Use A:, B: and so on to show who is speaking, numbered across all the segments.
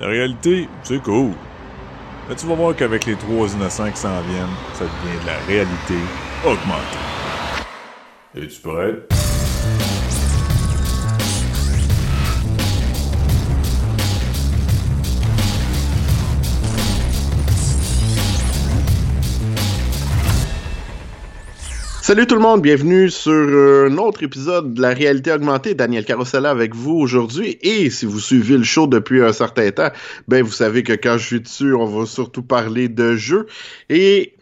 A: La réalité, c'est cool. Mais tu vas voir qu'avec les trois innocents qui s'en viennent, ça devient de la réalité augmentée. Es-tu prêt?
B: Salut tout le monde, bienvenue sur euh, un autre épisode de la réalité augmentée. Daniel Carosella avec vous aujourd'hui. Et si vous suivez le show depuis un certain temps, ben vous savez que quand je suis dessus, on va surtout parler de jeux. Et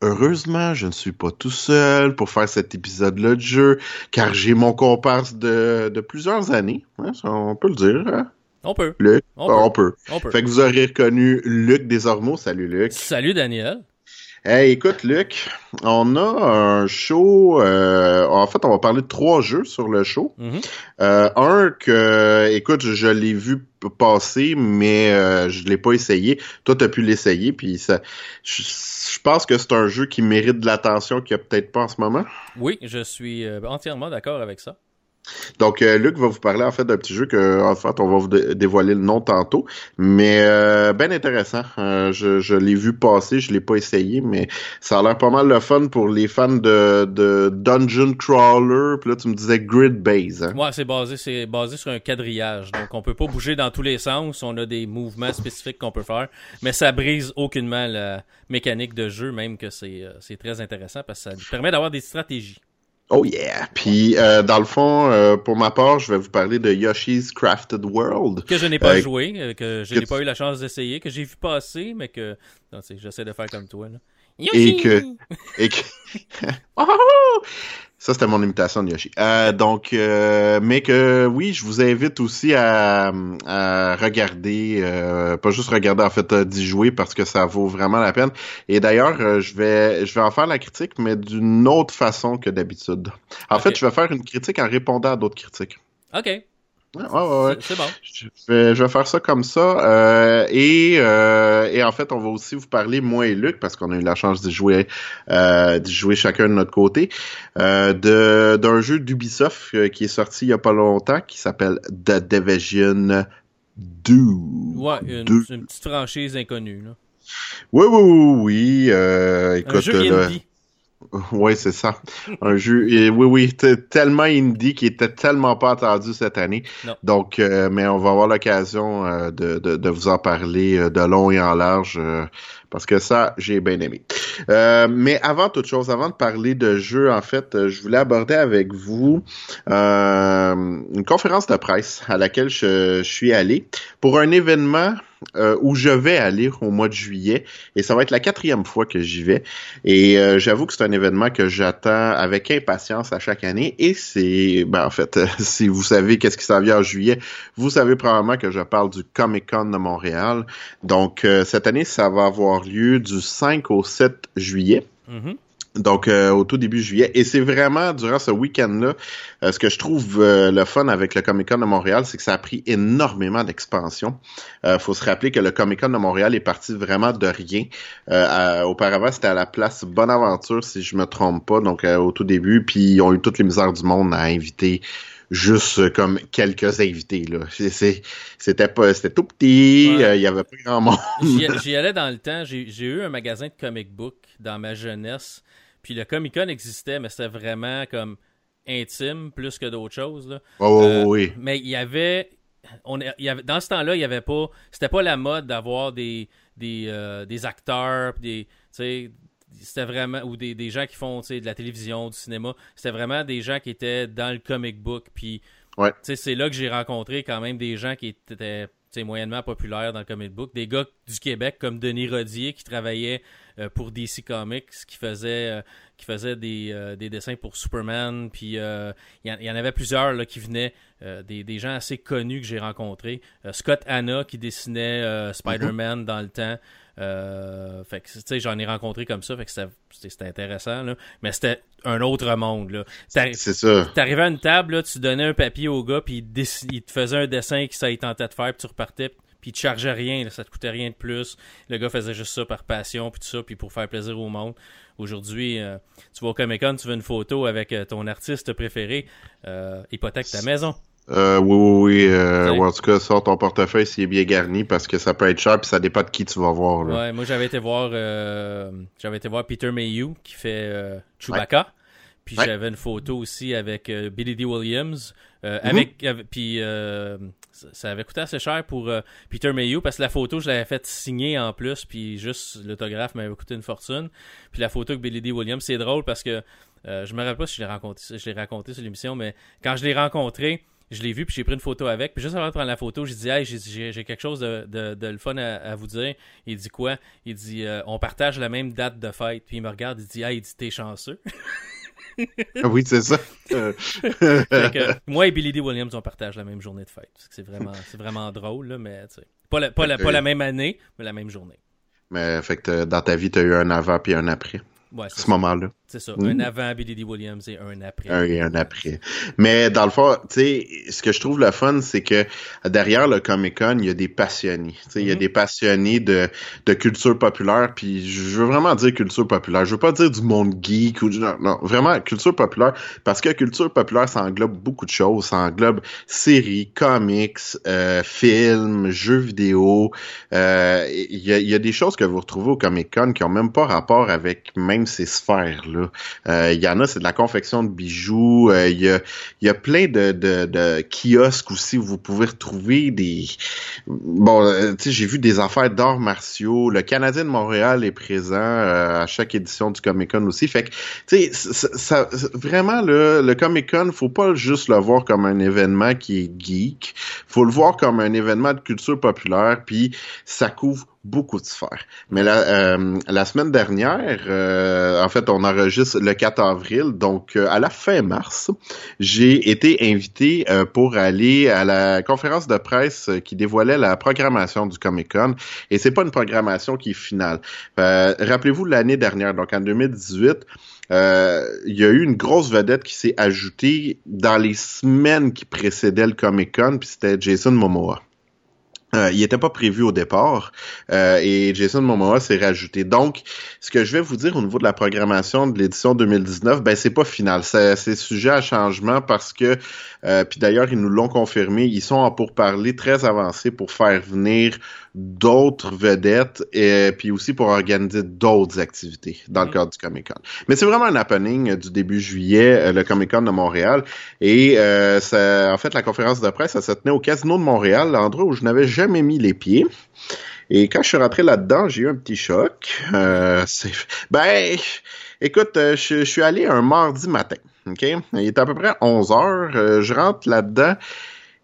B: heureusement, je ne suis pas tout seul pour faire cet épisode-là de jeu, car j'ai mon comparse de, de plusieurs années. Hein, on peut le dire. Hein?
C: On peut.
B: Luc,
C: On
B: on,
C: peut.
B: peut.
C: On peut.
B: Fait que vous aurez reconnu Luc Desormeaux. Salut Luc.
C: Salut Daniel.
B: Hey, écoute, Luc, on a un show. euh, en fait, on va parler de trois jeux sur le show.
C: Mhm.
B: Euh, un que, écoute, je, je l'ai vu passer, mais euh, je l'ai pas essayé. Toi, t'as pu l'essayer, puis ça. Je, je pense que c'est un jeu qui mérite de l'attention qu'il n'y a peut-être pas en ce moment.
C: Oui, je suis entièrement d'accord avec ça.
B: Donc, euh, Luc va vous parler en fait d'un petit jeu que, en fait, on va vous dé- dévoiler le nom tantôt, mais euh, bien intéressant. Euh, je l'ai vu passer, je l'ai pas essayé, mais ça a l'air pas mal le fun pour les fans de, Dungeon Crawler. Puis là, tu me disais Grid Base. Hein?
C: Ouais, c'est basé, c'est basé sur un quadrillage. Donc, on peut pas bouger dans tous les sens. On a des mouvements spécifiques qu'on peut faire. Mais ça brise aucunement la mécanique de jeu, même que c'est, euh, très intéressant parce que ça permet d'avoir des stratégies.
B: Oh yeah! Puis euh, dans le fond, euh, pour ma part, je vais vous parler de Yoshi's Crafted World.
C: Que je n'ai pas
B: Euh,
C: joué, que je n'ai pas eu la chance d'essayer, que j'ai vu passer, mais que. J'essaie de faire comme toi, là.
B: Et que- Et que... Oh! Ça, c'était mon imitation de Yoshi. Euh, donc, euh, mais que oui, je vous invite aussi à, à regarder, euh, pas juste regarder, en fait, d'y jouer parce que ça vaut vraiment la peine. Et d'ailleurs, je vais, je vais en faire la critique, mais d'une autre façon que d'habitude. En fait, je vais faire une critique en répondant à d'autres critiques.
C: Ok,
B: Ouais, ouais, ouais.
C: c'est bon.
B: Je vais, je vais faire ça comme ça. euh, et, euh, et en fait, on va aussi vous parler, moi et Luc, parce qu'on a eu la chance d'y jouer, euh, d'y jouer chacun de notre côté, euh, de, d'un jeu d'Ubisoft qui est sorti il y a pas longtemps, qui s'appelle The Division 2.
C: Ouais, une, une petite franchise inconnue, là.
B: Oui, oui, oui, oui. Écoute,
C: Un jeu
B: là,
C: indie.
B: Oui, c'est ça. Un jeu, et oui, oui, tellement indie qui était tellement pas attendu cette année.
C: Non.
B: Donc, euh, mais on va avoir l'occasion euh, de, de, de vous en parler euh, de long et en large euh, parce que ça, j'ai bien aimé. Euh, mais avant toute chose, avant de parler de jeu, en fait, je voulais aborder avec vous euh, une conférence de presse à laquelle je, je suis allé pour un événement euh, où je vais aller au mois de juillet et ça va être la quatrième fois que j'y vais. Et euh, j'avoue que c'est un événement que j'attends avec impatience à chaque année. Et c'est, ben en fait, si vous savez qu'est-ce qui s'en vient en juillet, vous savez probablement que je parle du Comic Con de Montréal. Donc euh, cette année, ça va avoir lieu du 5 au 7 juillet.
C: Mhm.
B: Donc, euh, au tout début juillet. Et c'est vraiment durant ce week-end-là, euh, ce que je trouve euh, le fun avec le Comic-Con de Montréal, c'est que ça a pris énormément d'expansion. Euh, faut se rappeler que le Comic-Con de Montréal est parti vraiment de rien. Euh, à- auparavant, c'était à la place Bonaventure, si je me trompe pas, donc euh, au tout début. Puis, ils ont eu toutes les misères du monde à inviter juste comme quelques invités. là. C'est- c'est- C'était pas, c'était tout petit,
C: Ouais.
B: euh, il y avait pas grand monde.
C: J'y allais dans le temps. J'ai j'ai eu un magasin de comic book dans ma jeunesse. Puis le Comic Con existait, mais c'était vraiment comme intime plus que d'autres choses. Là.
B: Oh,
C: Euh,
B: oui.
C: Mais il y avait. On, il y avait dans ce temps-là, il y avait pas. C'était pas la mode d'avoir des, des, euh, des acteurs, des. C'était vraiment. Ou des, des gens qui font de la télévision, du cinéma. C'était vraiment des gens qui étaient dans le comic book. Puis.
B: Ouais.
C: tu sais, C'est là que j'ai rencontré quand même des gens qui étaient moyennement populaires dans le comic book. Des gars du Québec comme Denis Rodier qui travaillait euh, pour DC Comics, qui faisait, qui faisait des, euh, des dessins pour Superman. Puis euh, il y, en- il y en avait plusieurs là, qui venaient, euh, des, des gens assez connus que j'ai rencontrés. Euh, Scott Hanna qui dessinait Spider-Man dans le temps. Fait que, tu sais, j'en ai rencontré comme ça, fait que c'était- intéressant, là. Mais c'était un autre monde, là.
B: C'est ça.
C: T'arrivais à une table, là, tu donnais un papier au gars, puis il, il te faisait un dessin qui ça il tentait de faire, puis tu repartais, puis il te chargeait rien, là, ça te coûtait rien de plus. Le gars faisait juste ça par passion, puis tout ça, puis pour faire plaisir au monde. Aujourd'hui, euh, tu vas au Comic Con, tu veux une photo avec euh, ton artiste préféré, euh, hypothèque ta maison.
B: Euh, oui, oui, oui. Euh, en tout cas, sors ton portefeuille s'il est bien garni parce que ça peut être cher puis ça dépend de qui tu vas voir. Là.
C: Ouais, moi j'avais été voir euh, j'avais été voir Peter Mayhew qui fait Chewbacca. Puis j'avais une photo aussi avec Billy D. Williams. Euh, mhm. avec, puis euh, ça avait coûté assez cher pour Peter Mayhew parce que la photo, je l'avais faite signer en plus. Puis juste l'autographe m'avait coûté une fortune. Puis la photo avec Billy D. Williams, c'est drôle parce que je me rappelle pas si je l'ai raconté, je l'ai raconté sur l'émission, mais quand je l'ai rencontré, je l'ai vu, puis j'ai pris une photo avec. Puis juste avant de prendre la photo, j'ai dit Hey, j'ai quelque chose de, de, le fun à, vous dire. Il dit quoi? Il dit On partage la même date de fête. Puis il me regarde, il dit Hey, il dit T'es chanceux.
B: Ah oui, c'est ça.
C: moi et Billy D. Williams, on partage la même journée de fête. C'est vraiment, vraiment drôle, là, mais pas, la, pas, la, pas la même année, mais la même journée.
B: Mais fait que dans ta vie, tu as eu un avant puis un après.
C: Ouais,
B: ce moment-là.
C: C'est ça. Un avant Billy. Williams et un après.
B: Un et un après. Mais dans le fond, tu sais, ce que je trouve le fun, c'est que derrière le Comic Con, il y a des passionnés. Tu sais, il y a mm-hmm. des passionnés de, de culture populaire. Puis je veux vraiment dire culture populaire. Je veux pas dire du monde geek ou non, non, vraiment culture populaire. Parce que culture populaire, ça englobe beaucoup de choses. Ça englobe séries, comics, euh, films, jeux vidéo. Euh, il y, a, y a des choses que vous retrouvez au Comic Con qui ont même pas rapport avec même ces sphères-là. Euh, il y en a, c'est de la confection de bijoux. Euh, il, y a, y a plein de, de, de, kiosques aussi où vous pouvez retrouver des... Bon, euh, tu sais, j'ai vu des affaires d'arts martiaux. Le Canadien de Montréal est présent à chaque édition du Comic-Con aussi. Fait que, tu sais, vraiment, le, le Comic-Con, faut pas juste le voir comme un événement qui est geek. faut le voir comme un événement de culture populaire, puis ça couvre beaucoup de sphères. Mais la, euh, la semaine dernière, euh, en fait, on enregistre le 4 avril, donc euh, à la fin mars, j'ai été invité pour aller à la conférence de presse qui dévoilait la programmation du Comic Con. Et c'est pas une programmation qui est finale. Rappelez-vous l'année dernière, donc en 2018. il y a eu une grosse vedette qui s'est ajoutée dans les semaines qui précédaient le Comic Con, puis c'était Jason Momoa. Euh, il n'était pas prévu au départ euh, et Jason Momoa s'est rajouté. Donc, ce que je vais vous dire au niveau de la programmation de l'édition 2019, ben c'est pas final. C'est sujet à changement parce que, euh, puis d'ailleurs ils nous l'ont confirmé, ils sont en pourparlers très avancés pour faire venir d'autres vedettes et puis aussi pour organiser d'autres activités dans le mm-hmm. cadre du Comic Con. Mais c'est vraiment un happening du début juillet, le Comic Con de Montréal et ça, en fait la conférence de presse ça se tenait au Casino de Montréal, l'endroit où je n'avais jamais mis les pieds. Et quand je suis rentré là-dedans, j'ai eu un petit choc. Euh, ben, écoute, euh, je, suis allé un mardi matin. OK? Il était à peu près 11 heures. Euh, je rentre là-dedans.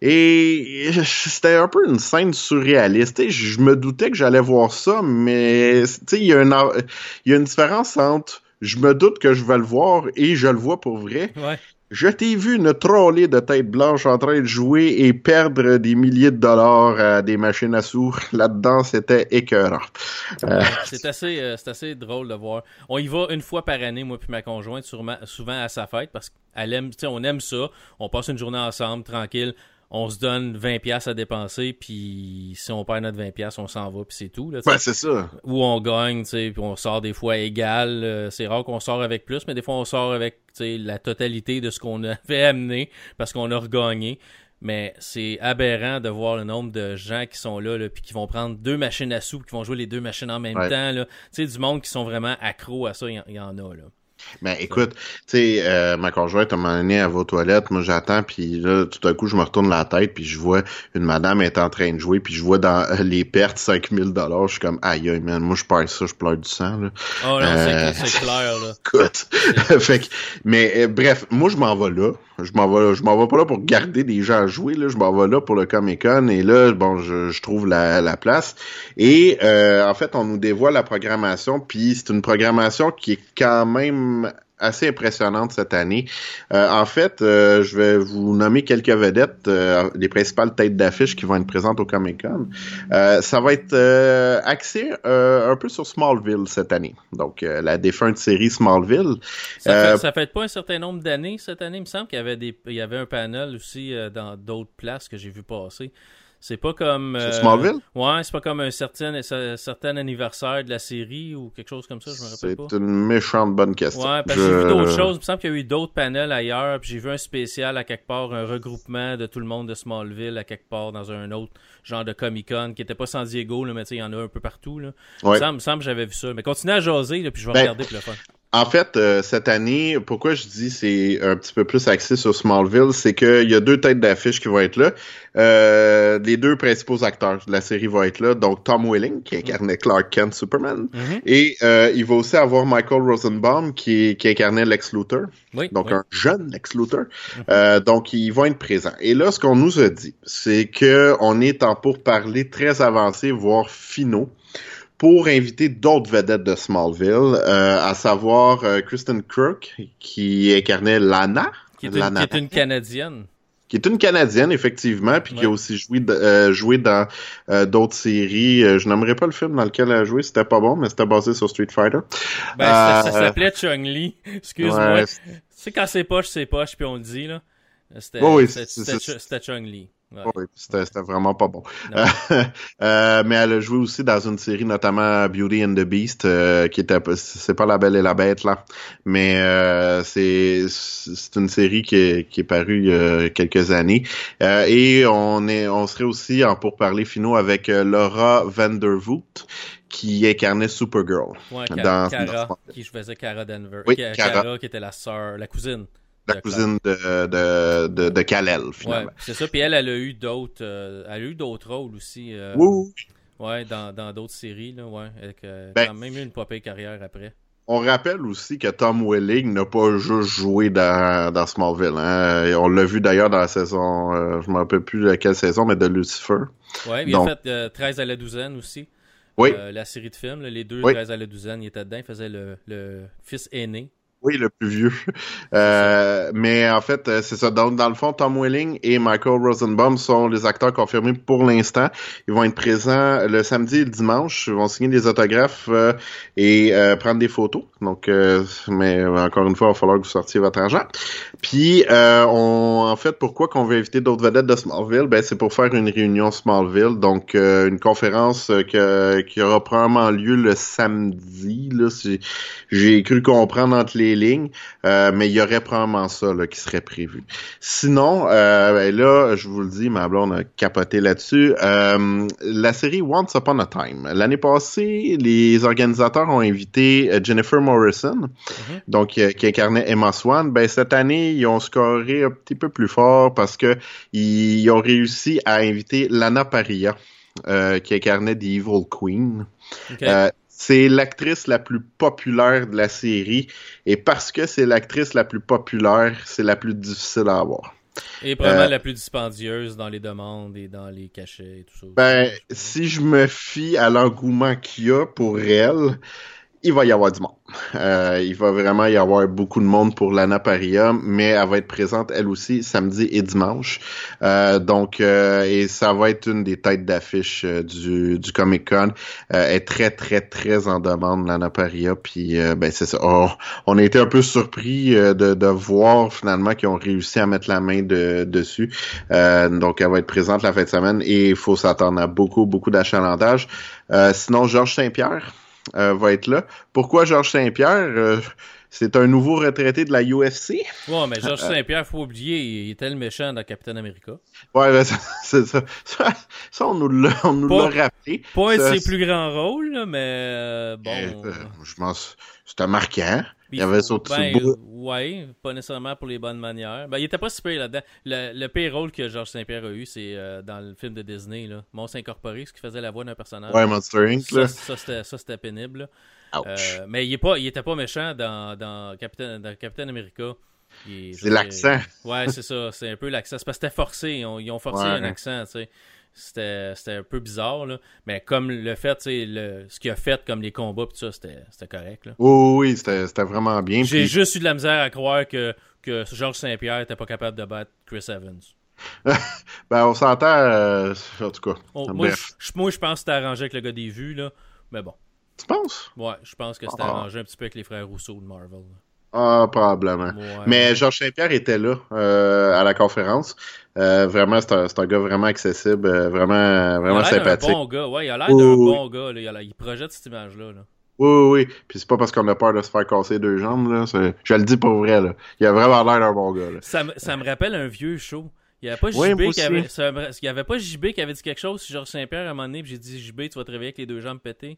B: Et c'était un peu une scène surréaliste. je me doutais que j'allais voir ça, mais il y, a une, y a une différence entre je me doute que je vais le voir et je le vois pour vrai.
C: Ouais.
B: Je t'ai vu une trollée de tête blanche en train de jouer et perdre des milliers de dollars à des machines à sous. Là-dedans, c'était écœurant.
C: Euh, c'est assez, euh, assez drôle de voir. On y va une fois par année, moi puis ma conjointe, souvent à sa fête, parce qu'elle aime, on aime ça. On passe une journée ensemble, tranquille on se donne 20 pièces à dépenser puis si on perd notre 20 pièces on s'en va puis c'est tout là,
B: ouais, c'est ça.
C: Ou on gagne tu sais puis on sort des fois égal euh, c'est rare qu'on sort avec plus mais des fois on sort avec la totalité de ce qu'on avait amené parce qu'on a regagné. Mais c'est aberrant de voir le nombre de gens qui sont là, là puis qui vont prendre deux machines à sous qui vont jouer les deux machines en même temps là. Tu sais du monde qui sont vraiment accros à ça il y, en a là
B: ben écoute, tu sais, euh, ma conjointe m'a donné à vos toilettes, moi j'attends, puis là, tout à coup, je me retourne la tête, puis je vois une madame est en train de jouer, puis je vois dans les pertes 5000 dollars, je suis comme, aïe, aïe, man, moi je perds ça, je pleure du sang, là.
C: Oh non, euh, c'est clair, là.
B: Écoute, fait que, mais euh, bref, moi je m'en vais là, je m'en vais, je m'en vais pas là pour garder des gens à jouer, là, je m'en vais là pour le Comic Con, et là, bon, je, je trouve la, la place, et en fait, on nous dévoile la programmation, puis c'est une programmation qui est quand même assez impressionnante cette année. Euh, en fait, euh, je vais vous nommer quelques vedettes, euh, les principales têtes d'affiche qui vont être présentes au Comic Con. ça va être axé un peu sur Smallville cette année. Donc, la défunte série Smallville.
C: Ça fait, fait pas un certain nombre d'années cette année. Il me semble qu'il y avait des, il y avait un panel aussi dans d'autres places que j'ai vu passer. C'est pas comme. Euh,
B: Smallville?
C: Ouais, c'est pas comme un certain, un certain anniversaire de la série ou quelque chose comme ça, je me rappelle pas.
B: C'est une méchante bonne question.
C: Ouais, parce que
B: Je-
C: j'ai vu d'autres choses. Il me semble qu'il y a eu d'autres panels ailleurs. Puis j'ai vu un spécial à quelque part, un regroupement de tout le monde de Smallville à quelque part dans un autre genre de Comic Con qui était pas San Diego, là, mais tu sais, il y en a un peu partout. Là.
B: Ouais.
C: Il me semble, que j'avais vu ça. Mais continuez à jaser, là, puis je vais
B: Ben,
C: regarder pour le fun.
B: En fait, euh, cette année, pourquoi je dis c'est un petit peu plus axé sur Smallville, c'est qu'il y a deux têtes d'affiche qui vont être là. Euh, les deux principaux acteurs de la série vont être là. Donc Tom Welling, qui incarnait Clark Kent Superman.
C: Mhm.
B: Et euh, il va aussi avoir Michael Rosenbaum, qui, qui incarnait Lex Luthor.
C: Oui,
B: Donc
C: oui.
B: un jeune Lex Luthor. Euh, donc ils vont être présents. Et là, ce qu'on nous a dit, c'est que on est en pourparlers très avancés, voire finaux, pour inviter d'autres vedettes de Smallville, euh, à savoir euh, Kristen Crook, qui incarnait Lana.
C: qui, est une,
B: Lana
C: qui est une Canadienne.
B: qui est une Canadienne, effectivement, puis qui a aussi joué, euh, joué dans euh, d'autres séries. Je n'aimerais pas le film dans lequel elle a joué, c'était pas bon, mais c'était basé sur Street Fighter.
C: Ben, ça, ça s'appelait Chung Li. Excuse-moi.
B: Ouais,
C: Tu sais, quand c'est poche, c'est poche, puis on le dit, là. C'était
B: Oui, oui,
C: Chung Li. Ouais.
B: Oui, c'était vraiment pas bon. Euh, mais elle a joué aussi dans une série, notamment Beauty and the Beast, euh, qui était c'est pas La Belle et la Bête là, mais euh, c'est c'est une série qui est, qui est parue il y a quelques années. Euh, et on est on serait aussi en pourparlers finaux avec euh, Laura Vandervoot qui incarnait Supergirl.
C: Ouais,
B: Dans-
C: Cara,
B: dans
C: Cara, qui faisait Cara Denver.
B: Oui,
C: Ca-
B: Cara.
C: Cara, qui était la sœur, la cousine.
B: La cousine de, de, de, de Kal-El,
C: Ouais,
B: finalement.
C: c'est ça. Puis elle, elle a eu d'autres, euh, elle a eu d'autres rôles aussi. euh,
B: Oui, oui.
C: Ouais, dans dans d'autres séries là, ouais. Avec euh,
B: Ben-
C: même eu une popée carrière après.
B: On rappelle aussi que Tom Welling n'a pas juste joué dans, dans Smallville. Hein. Et On l'a vu d'ailleurs dans la saison, euh, je me rappelle plus de quelle saison, mais de Lucifer.
C: Ouais, il
B: Donc-
C: a fait euh, 13 à la douzaine aussi.
B: Oui,
C: Euh, la série de films, là, les deux
B: Oui.
C: 13 à la douzaine, il était dedans, il faisait le, le fils aîné.
B: Oui, le plus vieux. Euh, mais en fait, euh, c'est ça. Donc, dans le fond, Tom Welling et Michael Rosenbaum sont les acteurs confirmés pour l'instant. Ils vont être présents le samedi et le dimanche. Ils vont signer des autographes euh, et euh, prendre des photos. Donc, euh, mais encore une fois, il va falloir que vous sortiez votre argent. Puis, euh, on, en fait, pourquoi qu'on veut inviter d'autres vedettes de Smallville? Ben, c'est pour faire une réunion Smallville, donc une conférence que, qui aura probablement lieu le samedi. Là, si- j'ai cru comprendre entre les lignes, euh, mais il y aurait probablement ça là, qui serait prévu. Sinon, euh, ben là, je vous le dis, ma blonde a capoté là-dessus. Euh, la série Once Upon a Time. L'année passée, les organisateurs ont invité Jennifer Morrison, donc euh, qui incarnait Emma Swan. Ben cette année, ils ont scoré un petit peu plus fort parce que ils ont réussi à inviter Lana Paria, qui incarnait The Evil Queen. Euh, c'est l'actrice la plus populaire de la série et parce que c'est l'actrice la plus populaire, c'est la plus difficile à avoir.
C: et probablement
B: euh,
C: la plus dispendieuse dans les demandes et dans les cachets et tout ça.
B: Ben, si je me fie à l'engouement qu'il y a pour elle, il va y avoir du monde. Euh, il va vraiment y avoir beaucoup de monde pour Lana Paria, mais elle va être présente elle aussi samedi et dimanche. Euh, donc, euh, et ça va être une des têtes d'affiche euh, du, du Comic Con. Euh, elle est très, très, très en demande, Lana Paria. Puis, euh, ben c'est ça. Oh, on a été un peu surpris de, de voir finalement qu'ils ont réussi à mettre la main de, dessus. Donc, elle va être présente la fin de semaine et il faut s'attendre à beaucoup, beaucoup d'achalandage. Sinon, Georges Saint-Pierre va être là. Pourquoi Georges Saint-Pierre? Euh, c'est un nouveau retraité de la UFC.
C: Ouais, mais
B: euh,
C: Georges Saint-Pierre, faut oublier, il était le méchant dans Captain America.
B: Ouais, ben, ça, c'est ça. Ça, ça, on nous l'a, rappelé.
C: Pas un de ses plus grands rôles, là, mais euh, bon.
B: Euh, je pense, c'était marquant. Il y avait sauté
C: ben. Ouais, pas nécessairement pour les bonnes manières. Ben, il était pas si pire là-dedans. Le, le pire rôle que Georges Saint-Pierre a eu, c'est euh, dans le film de Disney, là. Monstre Incorporé, ce qui faisait la voix d'un personnage.
B: Ouais, Monster Inc.
C: Ça, ça, c'était, ça, c'était pénible. là. Euh, mais il, est pas, il était pas méchant dans, dans, Captain, dans Captain America.
B: C'est l'accent.
C: Ouais, c'est ça. C'est un peu l'accent. C'est parce que c'était forcé. Ils ont, ils ont forcé
B: Ouais.
C: un accent, tu sais. C'était, un peu bizarre, là. Mais comme le fait, tu sais, le, ce qu'il a fait, comme les combats, pis tout ça, c'était, correct, là.
B: Oh, oui, c'était, vraiment bien.
C: J'ai juste eu de la misère à croire que, que Georges Saint-Pierre était pas capable de battre Chris Evans.
B: Ben, on s'entend, euh, en tout cas.
C: Moi,
B: Bref.
C: je, moi, je pense que c'était arrangé avec le gars des vues, là. Mais bon.
B: Tu penses?
C: Ouais, je pense que c'était
B: Ah.
C: arrangé un petit peu avec les frères Rousseau de Marvel. là.
B: Ah, probablement.
C: Ouais.
B: Mais Georges Saint-Pierre était là euh, à la conférence. Euh, vraiment, c'est un, un gars vraiment accessible, euh, vraiment, vraiment
C: il a l'air d'un
B: sympathique.
C: bon gars, ouais, il a l'air d'un
B: oui,
C: bon gars. Là. Il, a l'air- il projette cette image-là. Là.
B: Oui, oui, oui. Puis c'est pas parce qu'on a peur de se faire casser deux jambes, là. Je le dis pour vrai, là. Il a vraiment l'air d'un bon gars, là.
C: Ça, me- ça me rappelle un vieux show. Il n'y avait pas JB qui avait,
B: aussi.
C: ça me- il y avait pas JB qui avait dit quelque chose sur Georges Saint-Pierre à un moment donné, j'ai dit JB, tu vas te réveiller avec les deux jambes pétées.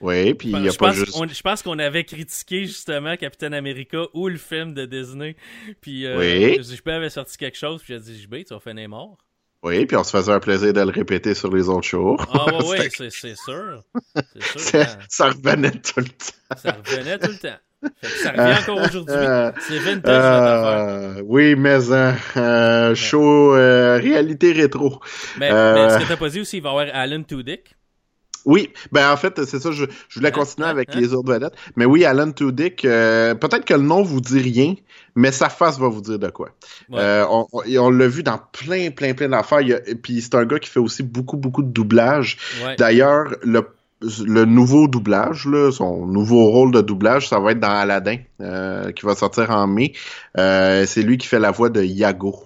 B: Oui, puis il y a
C: je,
B: pas
C: pense
B: juste...
C: qu'on- je pense qu'on avait critiqué justement Captain America ou le film de Disney. Puis euh,
B: Oui.
C: JB avait sorti quelque chose, puis j'ai dit JB, tu vas finir mort.
B: Oui, puis on se faisait un plaisir de le répéter sur les autres shows.
C: Ah ouais, ouais,
B: C'était-
C: c'est c'est sûr. C'est sûr. Hein.
B: ça revenait tout le temps.
C: Ça revenait tout le temps. Fait que ça revient encore aujourd'hui.
B: Euh,
C: C'est vintage.
B: Euh, oui, mais hein, euh, show euh, réalité rétro.
C: Mais, mais ce que t'as pas dit aussi, il va y avoir Alan Tudyk.
B: Oui, ben en fait, c'est ça, je, je voulais continuer avec
C: hein?
B: les autres vedettes. Mais oui, Alan Tudyk, euh, peut-être que le nom vous dit rien, mais sa face va vous dire de quoi.
C: Ouais.
B: Euh, on l'a vu dans plein, plein, plein d'affaires. Puis c'est un gars qui fait aussi beaucoup, beaucoup de doublage.
C: Ouais.
B: D'ailleurs, le, le nouveau doublage, là, son nouveau rôle de doublage, ça va être dans Aladdin, euh, qui va sortir en mai. Euh, c'est lui qui fait la voix de Yago,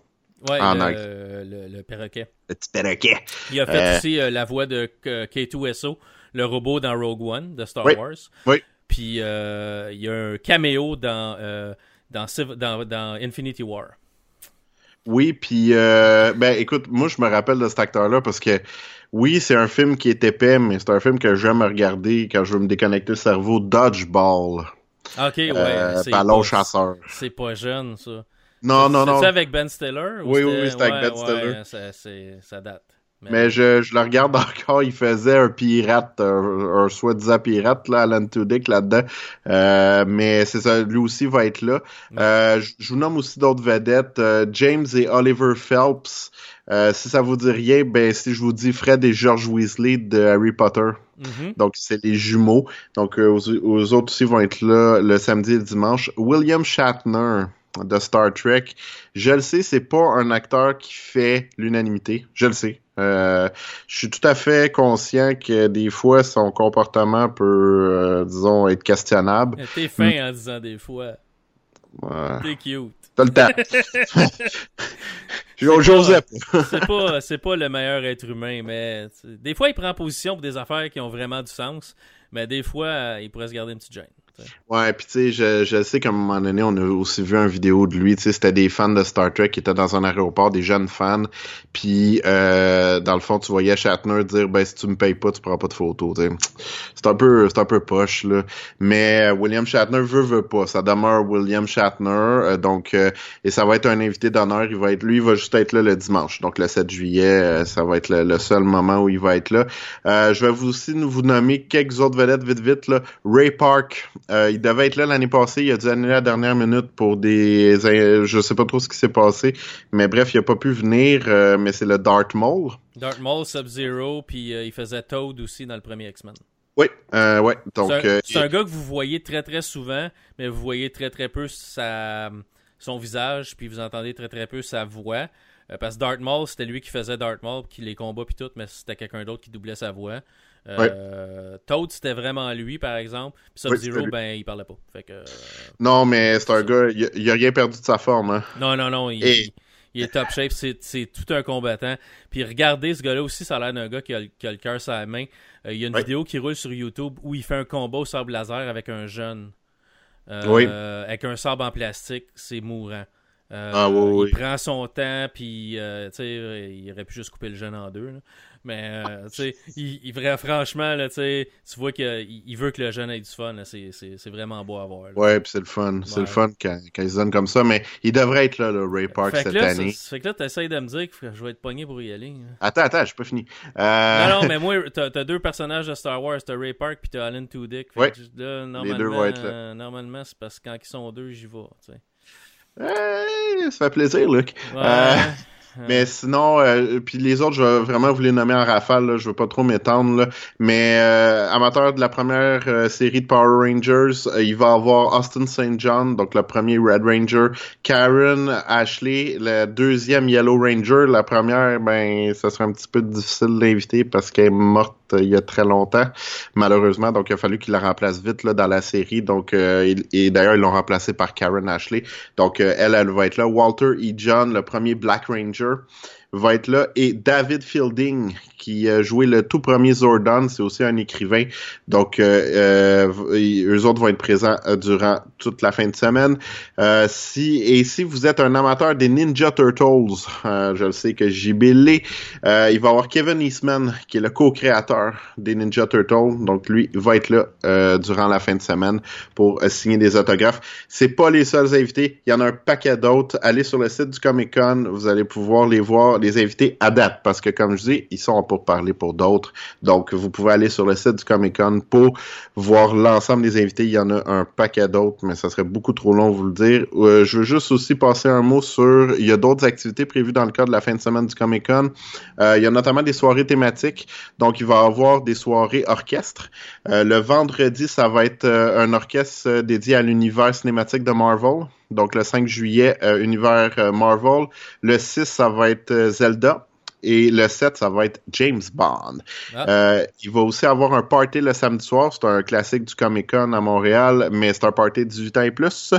C: Ouais,
B: en
C: le,
B: anglais.
C: le, le perroquet.
B: le petit perroquet.
C: Il a fait
B: Euh,
C: aussi euh, la voix de K- K2SO, le robot dans Rogue One de Star
B: Oui.
C: Wars.
B: Oui.
C: Puis euh, il y a un caméo dans, dans, dans, dans Infinity War.
B: Oui, puis euh, ben écoute, moi je me rappelle de cet acteur-là parce que oui, c'est un film qui est épais, mais c'est un film que j'aime regarder quand je veux me déconnecter le cerveau. Dodgeball,
C: Ok, ouais.
B: euh,
C: c'est pas-
B: chasseur.
C: C'est pas jeune, ça.
B: Non, non, non.
C: C'est avec Ben Stiller? ou
B: Oui, oui, oui, c'était avec Ben
C: ouais,
B: Stiller.
C: ça, date.
B: Mais je, je le regarde encore, il faisait un pirate, un, un soi-disant pirate, là, Alan Tudyk là-dedans. Euh, mais c'est ça, lui aussi va être là. Euh, je, je vous nomme aussi d'autres vedettes, euh, James et Oliver Phelps. Si ça vous dit rien, ben si je vous dis Fred et George Weasley de Harry Potter.
C: Mhm.
B: Donc, c'est les jumeaux. Donc, aux, aux autres aussi vont être là le samedi et le dimanche. William Shatner de Star Trek. Je le sais, c'est pas un acteur qui fait l'unanimité. Je le sais. Euh, je suis tout à fait conscient que des fois, son comportement peut, euh, disons, être questionnable.
C: T'es fin en disant des fois.
B: Ouais.
C: T'es cute.
B: T'as le temps. J'osais
C: c'est pas c'est pas le meilleur être humain mais des fois il prend position pour des affaires qui ont vraiment du sens mais des fois euh, il pourrait se garder une petite gêne
B: Ouais, puis tu sais, je, je sais qu'à un moment donné, on a aussi vu une vidéo de lui, tu sais, c'était des fans de Star Trek qui étaient dans un aéroport, des jeunes fans, puis euh, dans le fond, tu voyais Shatner dire, ben si tu me payes pas, tu prends pas de photos, tu sais. C'est un peu, c'est un peu poche, là. Mais euh, William Shatner veut, veut pas, ça demeure William Shatner, euh, donc, euh, et ça va être un invité d'honneur, il va être, lui, il va juste être là le dimanche, donc le 7 juillet, euh, ça va être le, le seul moment où il va être là. Euh, je vais vous aussi vous nommer quelques autres vedettes vite vite là. Ray Park, euh, il devait être là l'année passée, il a dû annuler la dernière minute pour des, je sais pas trop ce qui s'est passé, mais bref, il a pas pu venir, euh, mais c'est le Darth Maul.
C: Darth Maul Sub-Zero puis euh, il faisait Toad aussi dans le premier X-Men.
B: Oui, euh, ouais, donc
C: c'est un, gars que vous voyez très très souvent mais vous voyez très très peu sa, son visage puis vous entendez très très peu sa voix. Parce que Darth Maul c'était lui qui faisait Darth Maul qui les combats puis tout mais c'était quelqu'un d'autre qui doublait sa voix euh, Toad c'était vraiment lui par exemple puis Sub-Zero ben il parlait pas fait que euh,
B: non, mais c'est un gars, il a, il a rien perdu de sa forme, hein.
C: Non, non, non. Il,
B: Et-
C: il est top shape. C'est, tout un combattant. Puis regardez, ce gars-là aussi, ça a l'air d'un gars qui a, le- qui a le cœur sur la main. Euh, il y a une
B: Ouais.
C: vidéo qui roule sur YouTube où il fait un combat au sabre laser avec un jeune. Euh,
B: Oui.
C: Avec un sabre en plastique. C'est mourant. Euh,
B: Ah, oui, oui.
C: Il prend son temps, puis euh, il aurait pu juste couper le jeune en deux. là. Mais euh, tu sais, il, il- vrai- franchement, là, tu tu vois qu'il il veut que le jeune ait du fun. C'est, vraiment beau à voir. là.
B: Ouais, puis c'est le fun, c'est
C: Ouais.
B: le fun quand, quand ils se donnent comme ça, mais il devrait être là, le Ray Park, cette
C: là,
B: année.
C: ça- fait que là, t'essayes de me dire que je vais être pogné pour y aller. hein.
B: Attends, attends, j'ai pas fini. Euh,
C: Non, non, mais moi, t'as t'as deux personnages de Star Wars, t'as Ray Park puis t'as Alan Tudyk. Fait
B: Ouais.
C: que là, normalement,
B: deux vont être là.
C: euh, normalement, c'est parce que quand ils sont deux, j'y vais. tu sais.
B: hey, ça fait plaisir, Luc.
C: Ouais.
B: Euh, Mais sinon, euh, puis les autres, je vais vraiment vous les nommer en rafale, là, je veux pas trop m'étendre, mais euh, amateur de la première euh, série de Power Rangers, euh, il va avoir Austin St. John, donc le premier Red Ranger, Karen Ashley, le deuxième Yellow Ranger, la première, ben, ça serait un petit peu difficile d'inviter parce qu'elle est morte il y a très longtemps, malheureusement, donc il a fallu qu'il la remplace vite là, dans la série, donc et, et d'ailleurs ils l'ont remplacé par Karen Ashley, donc elle, elle va être là. Walter E. John, le premier Black Ranger sure va être là. Et David Fielding, qui a joué le tout premier Zordon, c'est aussi un écrivain. Donc, euh, euh, eux autres vont être présents euh, durant toute la fin de semaine. Euh, si Et si vous êtes un amateur des Ninja Turtles, euh, je le sais que JB l'est, il va y avoir Kevin Eastman, qui est le co-créateur des Ninja Turtles. Donc, lui va être là durant la fin de semaine pour signer des autographes. C'est pas les seuls invités. Il y en a un paquet d'autres. Allez sur le site du Comic Con, vous allez pouvoir les voir les invités à date parce que comme je dis, ils sont pour parler pour d'autres. Donc vous pouvez aller sur le site du Comic Con pour voir l'ensemble des invités. Il y en a un paquet d'autres, mais ça serait beaucoup trop long vous le dire. Euh, je veux juste aussi passer un mot sur il y a d'autres activités prévues dans le cadre de la fin de semaine du Comic Con. Euh, il y a notamment des soirées thématiques. Donc il va y avoir des soirées orchestres. Euh, le vendredi, ça va être un orchestre dédié à l'univers cinématique de Marvel. Donc le 5 juillet, euh, univers euh, Marvel. Le 6, ça va être euh, Zelda. Et le 7, ça va être James Bond. Ah. il va aussi avoir un party le samedi soir. C'est un classique du Comic Con à Montréal, mais c'est un party de 18 ans et plus.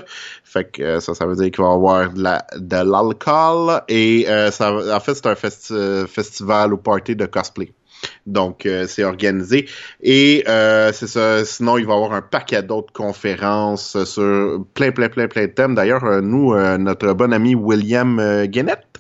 B: Fait que ça, ça veut dire qu'il va y avoir de l'alcool. et ça, en fait, c'est un festi festival ou party de cosplay. Donc, euh, c'est organisé. Et euh, c'est ça. Sinon, il va y avoir un paquet d'autres conférences sur plein, plein, plein, plein de thèmes. D'ailleurs, euh, nous, euh, notre bon ami William euh, Guénette,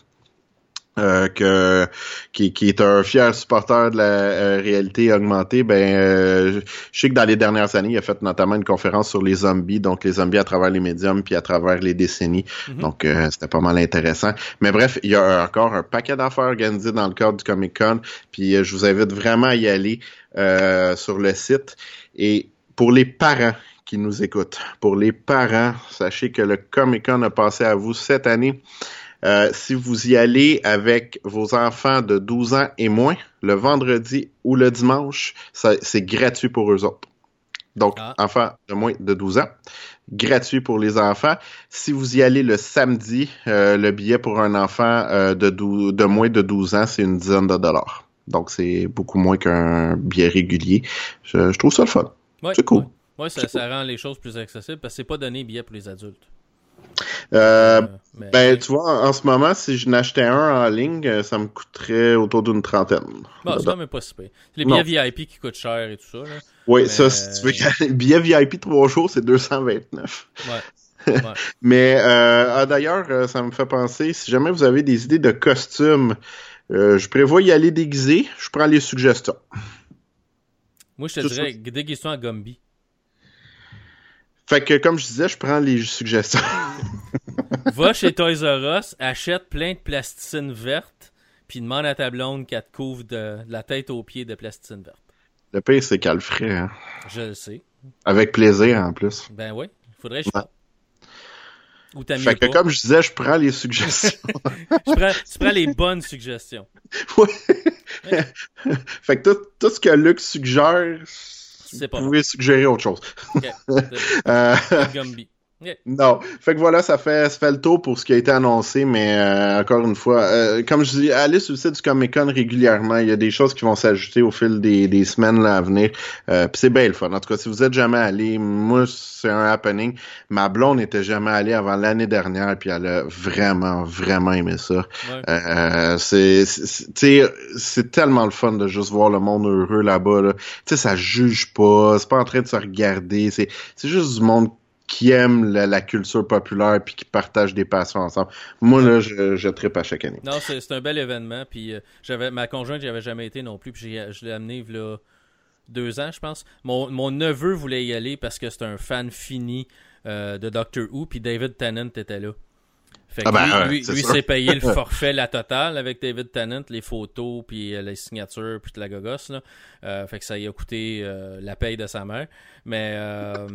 B: euh, que qui, qui, est un fier supporter de la euh, réalité augmentée, ben euh, je sais que dans les dernières années, il a fait notamment une conférence sur les zombies, donc les zombies à travers les médiums puis à travers les décennies. Mm -hmm. Donc c'était pas mal intéressant. Mais bref, il y a encore un paquet d'affaires organisées dans le cadre du Comic Con, puis je vous invite vraiment à y aller sur le site. Et pour les parents qui nous écoutent, pour les parents, sachez que le Comic Con a passé à vous cette année. Euh, si vous y allez avec vos enfants de 12 ans et moins, le vendredi ou le dimanche, c'est gratuit pour eux autres. Donc, ah. enfants de moins de 12 ans, gratuit pour les enfants. Si vous y allez le samedi, euh, le billet pour un enfant euh, de, 12, de moins de 12 ans, c'est une dizaine de dollars. Donc, c'est beaucoup moins qu'un billet régulier. Je, je, trouve ça le fun.
C: Ouais,
B: c'est cool.
C: Oui, ouais, ça, ça rend les choses plus accessibles parce que c'est pas donné billet pour les adultes.
B: Euh, mais... Ben, tu vois, en, ce moment, si je n'achetais un en ligne, ça me coûterait autour d'une trentaine.
C: Bon, c'est quand même pas si pire. Les billets non. VIP qui coûtent cher et tout ça. Là.
B: Oui, mais... ça, si tu veux, le billet VIP 3 jours, c'est 229.
C: Ouais. ouais.
B: mais euh, ah, d'ailleurs, ça me fait penser, si jamais vous avez des idées de costumes, euh, je prévois y aller déguisé, je prends les suggestions.
C: Moi, je te dirais, déguise-toi en Gumby.
B: Fait que, comme je disais, je prends les suggestions.
C: Va chez Toys R Us, achète plein de plasticine verte, puis demande à ta blonde qu'elle te couvre de, de, la tête aux pieds de plasticine verte.
B: Le pire, c'est qu'elle le ferait. Hein.
C: Je le sais.
B: Avec plaisir, en plus.
C: Ben oui, faudrait que je
B: ouais.
C: Ou
B: Fait que,
C: pas.
B: comme je disais, je prends les suggestions.
C: tu, prends, tu prends les bonnes suggestions.
B: Ouais. fait que tout, tout ce que Luc suggère,
C: c'est pas
B: vous pouvez bon. suggérer autre chose.
C: Okay.
B: euh...
C: Gumby. Yeah.
B: Non, fait que voilà, ça fait, ça fait le tour pour ce qui a été annoncé, mais euh, encore une fois, euh, comme je dis, allez sur le site du Comic Con régulièrement. Il y a des choses qui vont s'ajouter au fil des, des semaines là, à venir. Euh, Puis c'est bien le fun. En tout cas, si vous êtes jamais allé, moi c'est un happening. Ma blonde n'était jamais allée avant l'année dernière, puis elle a vraiment, vraiment aimé ça.
C: Ouais.
B: Euh, c'est, c'est tellement le fun de juste voir le monde heureux là-bas. Là. Tu sais, ça juge pas, c'est pas en train de se regarder. C'est, c'est juste du monde qui aiment la, culture populaire puis qui partagent des passions ensemble. Moi, là, je, je tripe à chaque année.
C: Non, c'est un bel événement. Puis euh, j'avais ma conjointe, j'y avais jamais été non plus. Puis je l'ai amené là, deux ans, je pense. Mon, mon neveu voulait y aller parce que c'est un fan fini euh, de Doctor Who. Puis David Tennant était là. Fait que
B: Ah ben,
C: lui,
B: ouais,
C: lui, lui s'est payé le forfait, la totale, avec David Tennant, les photos, puis euh, les signatures, puis toute la gogosse. Là. Euh, fait que ça y a coûté euh, la paye de sa mère. Mais euh,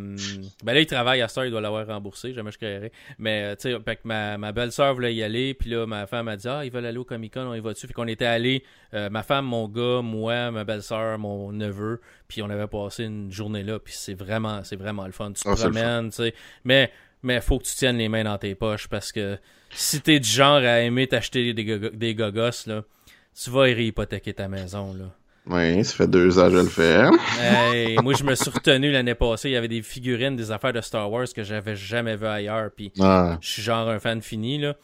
C: ben là, il travaille à ça, il doit l'avoir remboursé, jamais je créerais. Mais euh, tu sais, que ma, ma belle-sœur voulait y aller, puis là, ma femme a dit Ah, ils veulent aller au Comic-Con, on y va dessus. Fait qu'on était allés, euh, ma femme, mon gars, moi, ma belle-sœur, mon neveu, puis on avait passé une journée là, puis c'est vraiment, c'est vraiment le fun. Tu te
B: Ah,
C: promènes, tu sais. Mais mais faut que tu tiennes les mains dans tes poches parce que si t'es du genre à aimer t'acheter des, gogo- des gogos, là, tu vas réhypothéquer ta maison, là.
B: Oui, ça fait deux ans que je le fais.
C: Hey, moi, je me suis retenu l'année passée. Il y avait des figurines, des affaires de Star Wars que j'avais jamais vu ailleurs. Puis
B: Ah.
C: je suis genre un fan fini, là.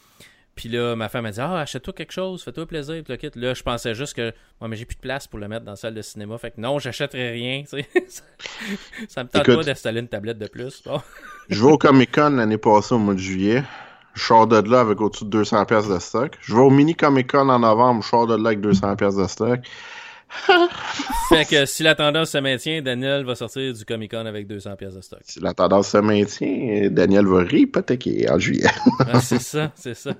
C: Puis là, ma femme a dit Ah, achète-toi quelque chose, fais-toi plaisir, puis kit. Là, je pensais juste que mais j'ai plus de place pour le mettre dans la salle de cinéma. Fait que non, j'achèterai rien, ça, ça me tente
B: Écoute.
C: pas d'installer une tablette de plus. Bon.
B: Je vais au Comic Con l'année passée au mois de juillet. Je sors de là avec au-dessus de 200 pièces de stock. Je vais au mini Comic Con en novembre. Je sors de là avec 200 pièces de stock.
C: Fait que si la tendance se maintient, Daniel va sortir du Comic Con avec 200 pièces de stock.
B: Si la tendance se maintient, Daniel va réhypothéquer en juillet.
C: Ah, c'est ça, c'est ça.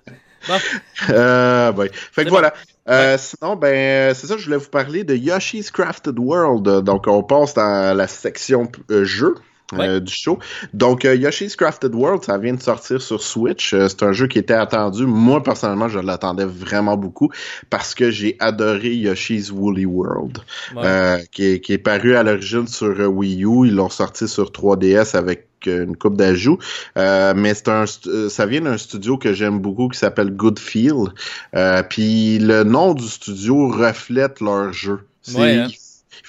C: Bon,
B: Euh, ouais. Fait que voilà. Euh, Sinon, ben, c'est ça, je voulais vous parler de Yoshi's Crafted World. Donc, on passe dans la section euh, jeu. Euh, du show. Donc, euh, Yoshi's Crafted World, ça vient de sortir sur Switch. Euh, c'est un jeu qui était attendu. Moi, personnellement, je l'attendais vraiment beaucoup parce que j'ai adoré Yoshi's Woolly World,
C: ouais.
B: euh, qui, est, qui est paru à l'origine sur Wii U. Ils l'ont sorti sur 3DS avec une coupe d'ajouts. Euh, mais c'est un, ça vient d'un studio que j'aime beaucoup qui s'appelle Good Feel. Euh, Puis le nom du studio reflète leur jeu. C'est-
C: Ouais, hein.
B: ils-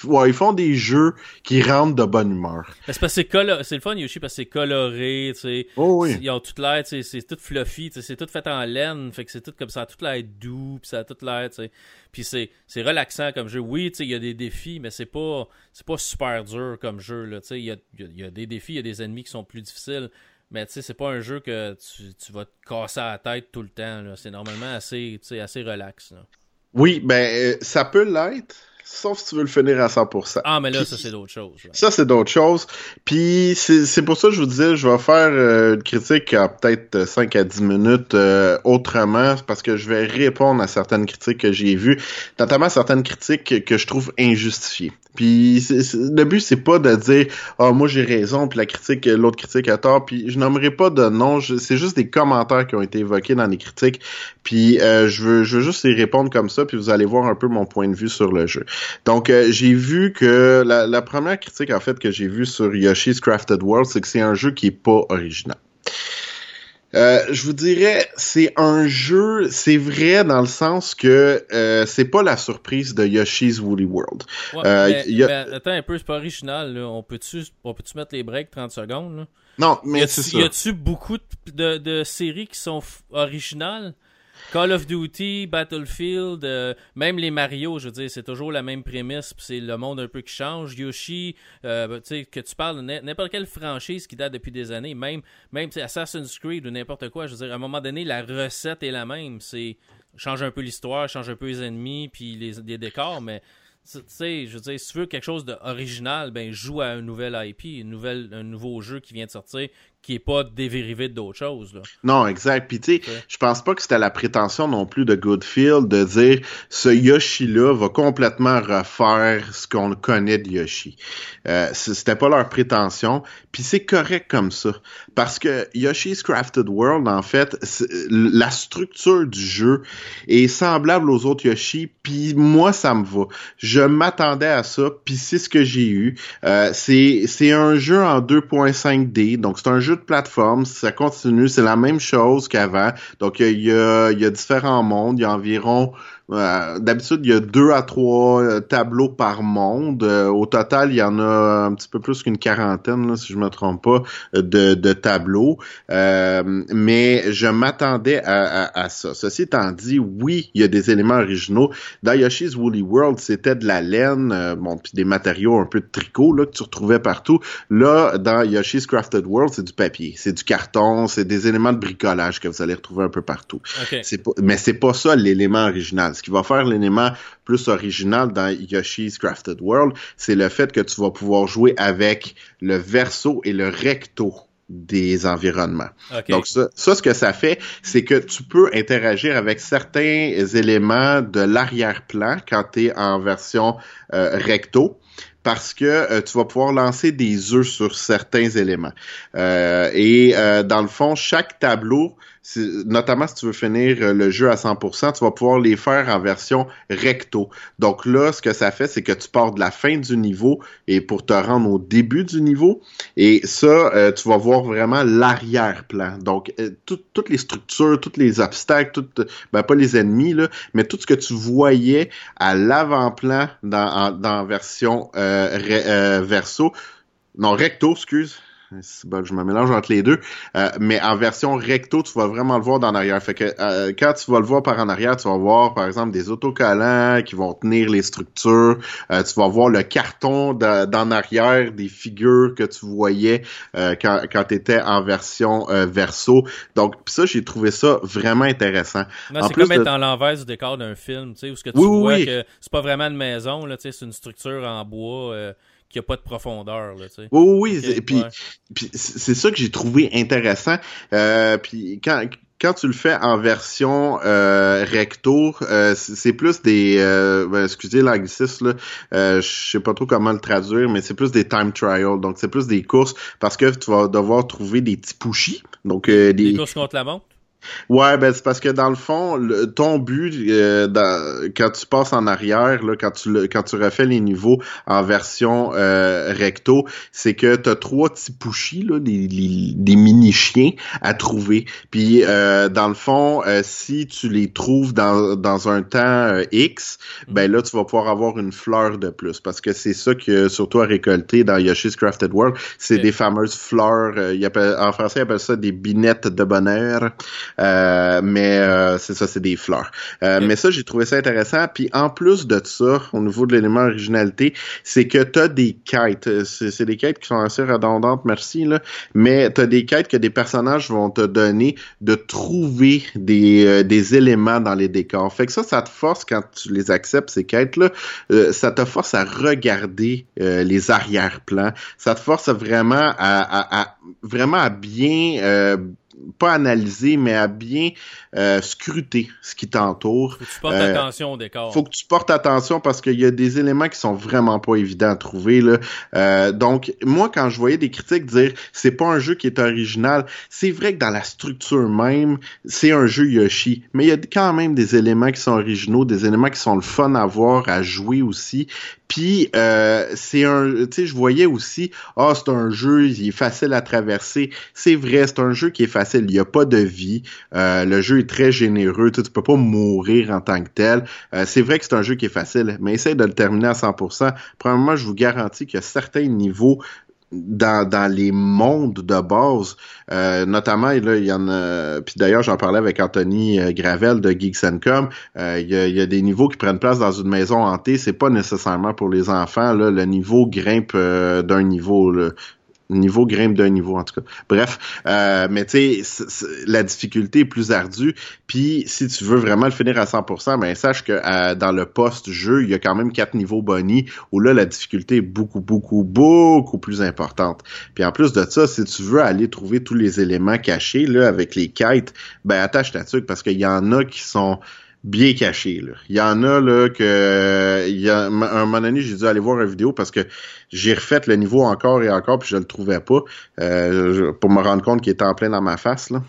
B: ouais, ils font des jeux qui rendent de bonne humeur.
C: C'est parce que c'est le fun Yoshi parce que c'est coloré, tu sais.
B: Oh oui.
C: Ils ont tout l'air, tu sais, c'est tout fluffy, tu sais, c'est tout fait en laine, fait que c'est tout comme ça, a tout l'air doux, puis ça a tout l'air, tu sais. Puis c'est c'est relaxant comme jeu. Oui, tu sais, il y a des défis, mais c'est pas c'est pas super dur comme jeu là, tu sais, il y a, y a- des défis, il y a des ennemis qui sont plus difficiles. Mais tu sais, c'est pas un jeu que tu, tu vas te casser la tête tout le temps. là. C'est normalement assez, tu sais, assez relax. là.
B: Oui, ben euh, ça peut l'être, sauf si tu veux le finir à 100%.
C: Ah, mais là, ça, c'est d'autres choses.
B: Ça, c'est d'autres choses. Puis c'est pour ça que je vous disais, je vais faire euh, une critique à peut-être 5 à 10 minutes euh, autrement, parce que je vais répondre à certaines critiques que j'ai vues, notamment certaines critiques que, je trouve injustifiées. Puis c'est- c'est- le but, c'est pas de dire « Ah, moi j'ai raison, puis la critique, l'autre critique a tort », puis je nommerai pas de nom, c'est juste des commentaires qui ont été évoqués dans les critiques, puis euh, je, veux, je veux juste y répondre comme ça, puis vous allez voir un peu mon point de vue sur le jeu. Donc, euh, j'ai vu que la, la première critique, en fait, que j'ai vue sur Yoshi's Crafted World, c'est que c'est un jeu qui est pas original. Euh, je vous dirais, c'est un jeu, c'est vrai dans le sens que euh, c'est pas la surprise de Yoshi's Woolly World.
C: Ouais,
B: Euh,
C: mais,
B: y a-
C: mais attends un peu, c'est pas original. Là. On peut-tu peut mettre les breaks 30 secondes? Là?
B: Non, mais c'est ça.
C: y a-tu beaucoup de, séries qui sont originales? Call of Duty, Battlefield, euh, même les Mario, je veux dire, c'est toujours la même prémisse, c'est le monde un peu qui change. Yoshi, euh, ben, que tu parles n'importe quelle franchise qui date depuis des années, même, même Assassin's Creed ou n'importe quoi, je veux dire, à un moment donné, la recette est la même. C'est change un peu l'histoire, change un peu les ennemis, puis les, les décors, mais tu sais, je veux dire, si tu veux quelque chose d'original, ben joue à un nouvel IP, une nouvelle, un nouveau jeu qui vient de sortir, qui est pas dérivé d'autres choses. Là.
B: Non, exact. Puis tu sais,
C: Ouais.
B: je pense pas que c'était la prétention non plus de Goodfield de dire ce Yoshi-là va complètement refaire ce qu'on connaît de Yoshi. Euh, c'était pas leur prétention. Puis c'est correct comme ça. Parce que Yoshi's Crafted World, en fait, la structure du jeu est semblable aux autres Yoshi. Puis moi, ça me va. Je m'attendais à ça. Puis c'est ce que j'ai eu. Euh, c'est c'est un jeu en 2.5D. Donc c'est un jeu de plateforme. Ça continue. C'est la même chose qu'avant. Donc il y a, différents mondes. Il y a environ euh, D'habitude, il y a deux à trois euh, tableaux par monde. Euh, au total, il y en a un petit peu plus qu'une quarantaine, là, si je me trompe pas, de, de tableaux. Euh, mais je m'attendais à, à, à ça. Ceci étant dit, oui, il y a des éléments originaux. Dans Yoshi's Woolly World, c'était de la laine, bon, puis des matériaux un peu de tricot là, que tu retrouvais partout. Là, dans Yoshi's Crafted World, c'est du papier, c'est du carton, c'est des éléments de bricolage que vous allez retrouver un peu partout.
C: OK.
B: C'est pas, mais c'est pas ça l'élément original. Ce qui va faire l'élément plus original dans Yoshi's Crafted World, c'est le fait que tu vas pouvoir jouer avec le verso et le recto des environnements. Donc ça, ça, ce que ça fait, c'est que tu peux interagir avec certains éléments de l'arrière-plan quand tu es en version euh, recto parce que euh, tu vas pouvoir lancer des œufs sur certains éléments. Euh, et dans le fond, chaque tableau notamment si tu veux finir euh, le jeu à 100%, tu vas pouvoir les faire en version recto. Donc là, ce que ça fait, c'est que tu pars de la fin du niveau et pour te rendre au début du niveau. Et ça, euh, tu vas voir vraiment l'arrière-plan. Donc, euh, toutes les structures, tous les obstacles, ben pas les ennemis, mais tout ce que tu voyais à l'avant-plan dans, dans version verso, non, recto, excuse, je me mélange entre les deux. Euh, mais en version recto, tu vas vraiment le voir dans l'arrière. Fait que euh, quand tu vas le voir par en arrière, tu vas voir par exemple des autocollants qui vont tenir les structures. Euh, tu vas voir le carton d'en arrière des figures que tu voyais quand, quand tu étais en version verso. Donc ça, j'ai trouvé ça vraiment intéressant.
C: c'est comme être dans l'envers du décor d'un film, tu sais, où ce que tu vois que c'est pas vraiment une maison, là, c'est une structure en bois qu'il n'y a pas de profondeur. Là, tu sais.
B: Oui, oui, et puis, c'est ça que j'ai trouvé intéressant. Euh, puis quand, quand tu le fais en version euh, recto, euh, c'est plus des, euh, ben, excusez l'anglicisme, euh, je sais pas trop comment le traduire, mais c'est plus des time trials, donc c'est plus des courses parce que tu vas devoir trouver des petits pushy, donc
C: des... des courses contre la montre?
B: Ouais, ben c'est parce que dans le fond, ton but euh, quand tu passes en arrière, là, quand tu le, quand tu refais les niveaux en version euh, recto, c'est que tu as trois petits pushy, là, des, des, mini chiens à trouver. Puis euh, dans le fond, si tu les trouves dans, dans un temps X, ben là tu vas pouvoir avoir une fleur de plus parce que c'est ça que surtout à récolter dans Yoshi's Crafted World, c'est des fameuses fleurs. il appelle, en français, ils appellent ça des binettes de bonheur. Euh, mais euh, c'est ça, c'est des fleurs. Euh, mais ça, j'ai trouvé ça intéressant. Puis en plus de ça, au niveau de l'élément originalité, c'est que tu as des quêtes. C'est des quêtes qui sont assez redondantes, merci, là. Mais tu as des quêtes que des personnages vont te donner de trouver des, des éléments dans les décors. Fait que ça, ça te force, quand tu les acceptes, ces quêtes-là, ça te force à regarder les arrière-plans. Ça te force vraiment à, à, vraiment à bien pas analyser, mais à bien euh, scruter ce qui t'entoure.
C: Faut que tu portes euh, attention au décor.
B: Faut que tu portes attention parce qu'il y a des éléments qui sont vraiment pas évidents à trouver. Là. Euh, donc, moi, quand je voyais des critiques dire c'est pas un jeu qui est original, c'est vrai que dans la structure même, c'est un jeu Yoshi. Mais il y a quand même des éléments qui sont originaux, des éléments qui sont le fun à voir, à jouer aussi. Puis euh, c'est un, tu sais, je voyais aussi, ah c'est un jeu, il est facile à traverser. C'est vrai, c'est un jeu qui est facile. Il n'y a pas de vie. Euh, le jeu est très généreux. Tu, ne peux pas mourir en tant que tel. Euh, c'est vrai que c'est un jeu qui est facile, mais essaye de le terminer à 100%. Premièrement, je vous garantis qu'il y a certains niveaux dans, les mondes de base, euh, notamment là, il y en a. Puis d'ailleurs, j'en parlais avec Anthony Gravel de Geeks Com. Euh, il, y a, des niveaux qui prennent place dans une maison hantée. C'est pas nécessairement pour les enfants. Le niveau grimpe d'un niveau. Niveau grimpe d'un niveau en tout cas. Bref, euh, mais tu sais, la difficulté est plus ardue. Puis si tu veux vraiment le finir à 100%, ben sache que euh, dans le post-jeu, il y a quand même quatre niveaux bonus où là la difficulté est beaucoup beaucoup beaucoup plus importante. Puis en plus de ça, si tu veux aller trouver tous les éléments cachés là avec les quêtes, ben attache ta tuque parce qu'il y en a qui sont bien caché. Là. Il y en a là que il y a un moment donné, j'ai dû aller voir une vidéo parce que j'ai refait le niveau encore et encore puis je le trouvais pas euh, pour me rendre compte qu'il était en plein dans ma face là.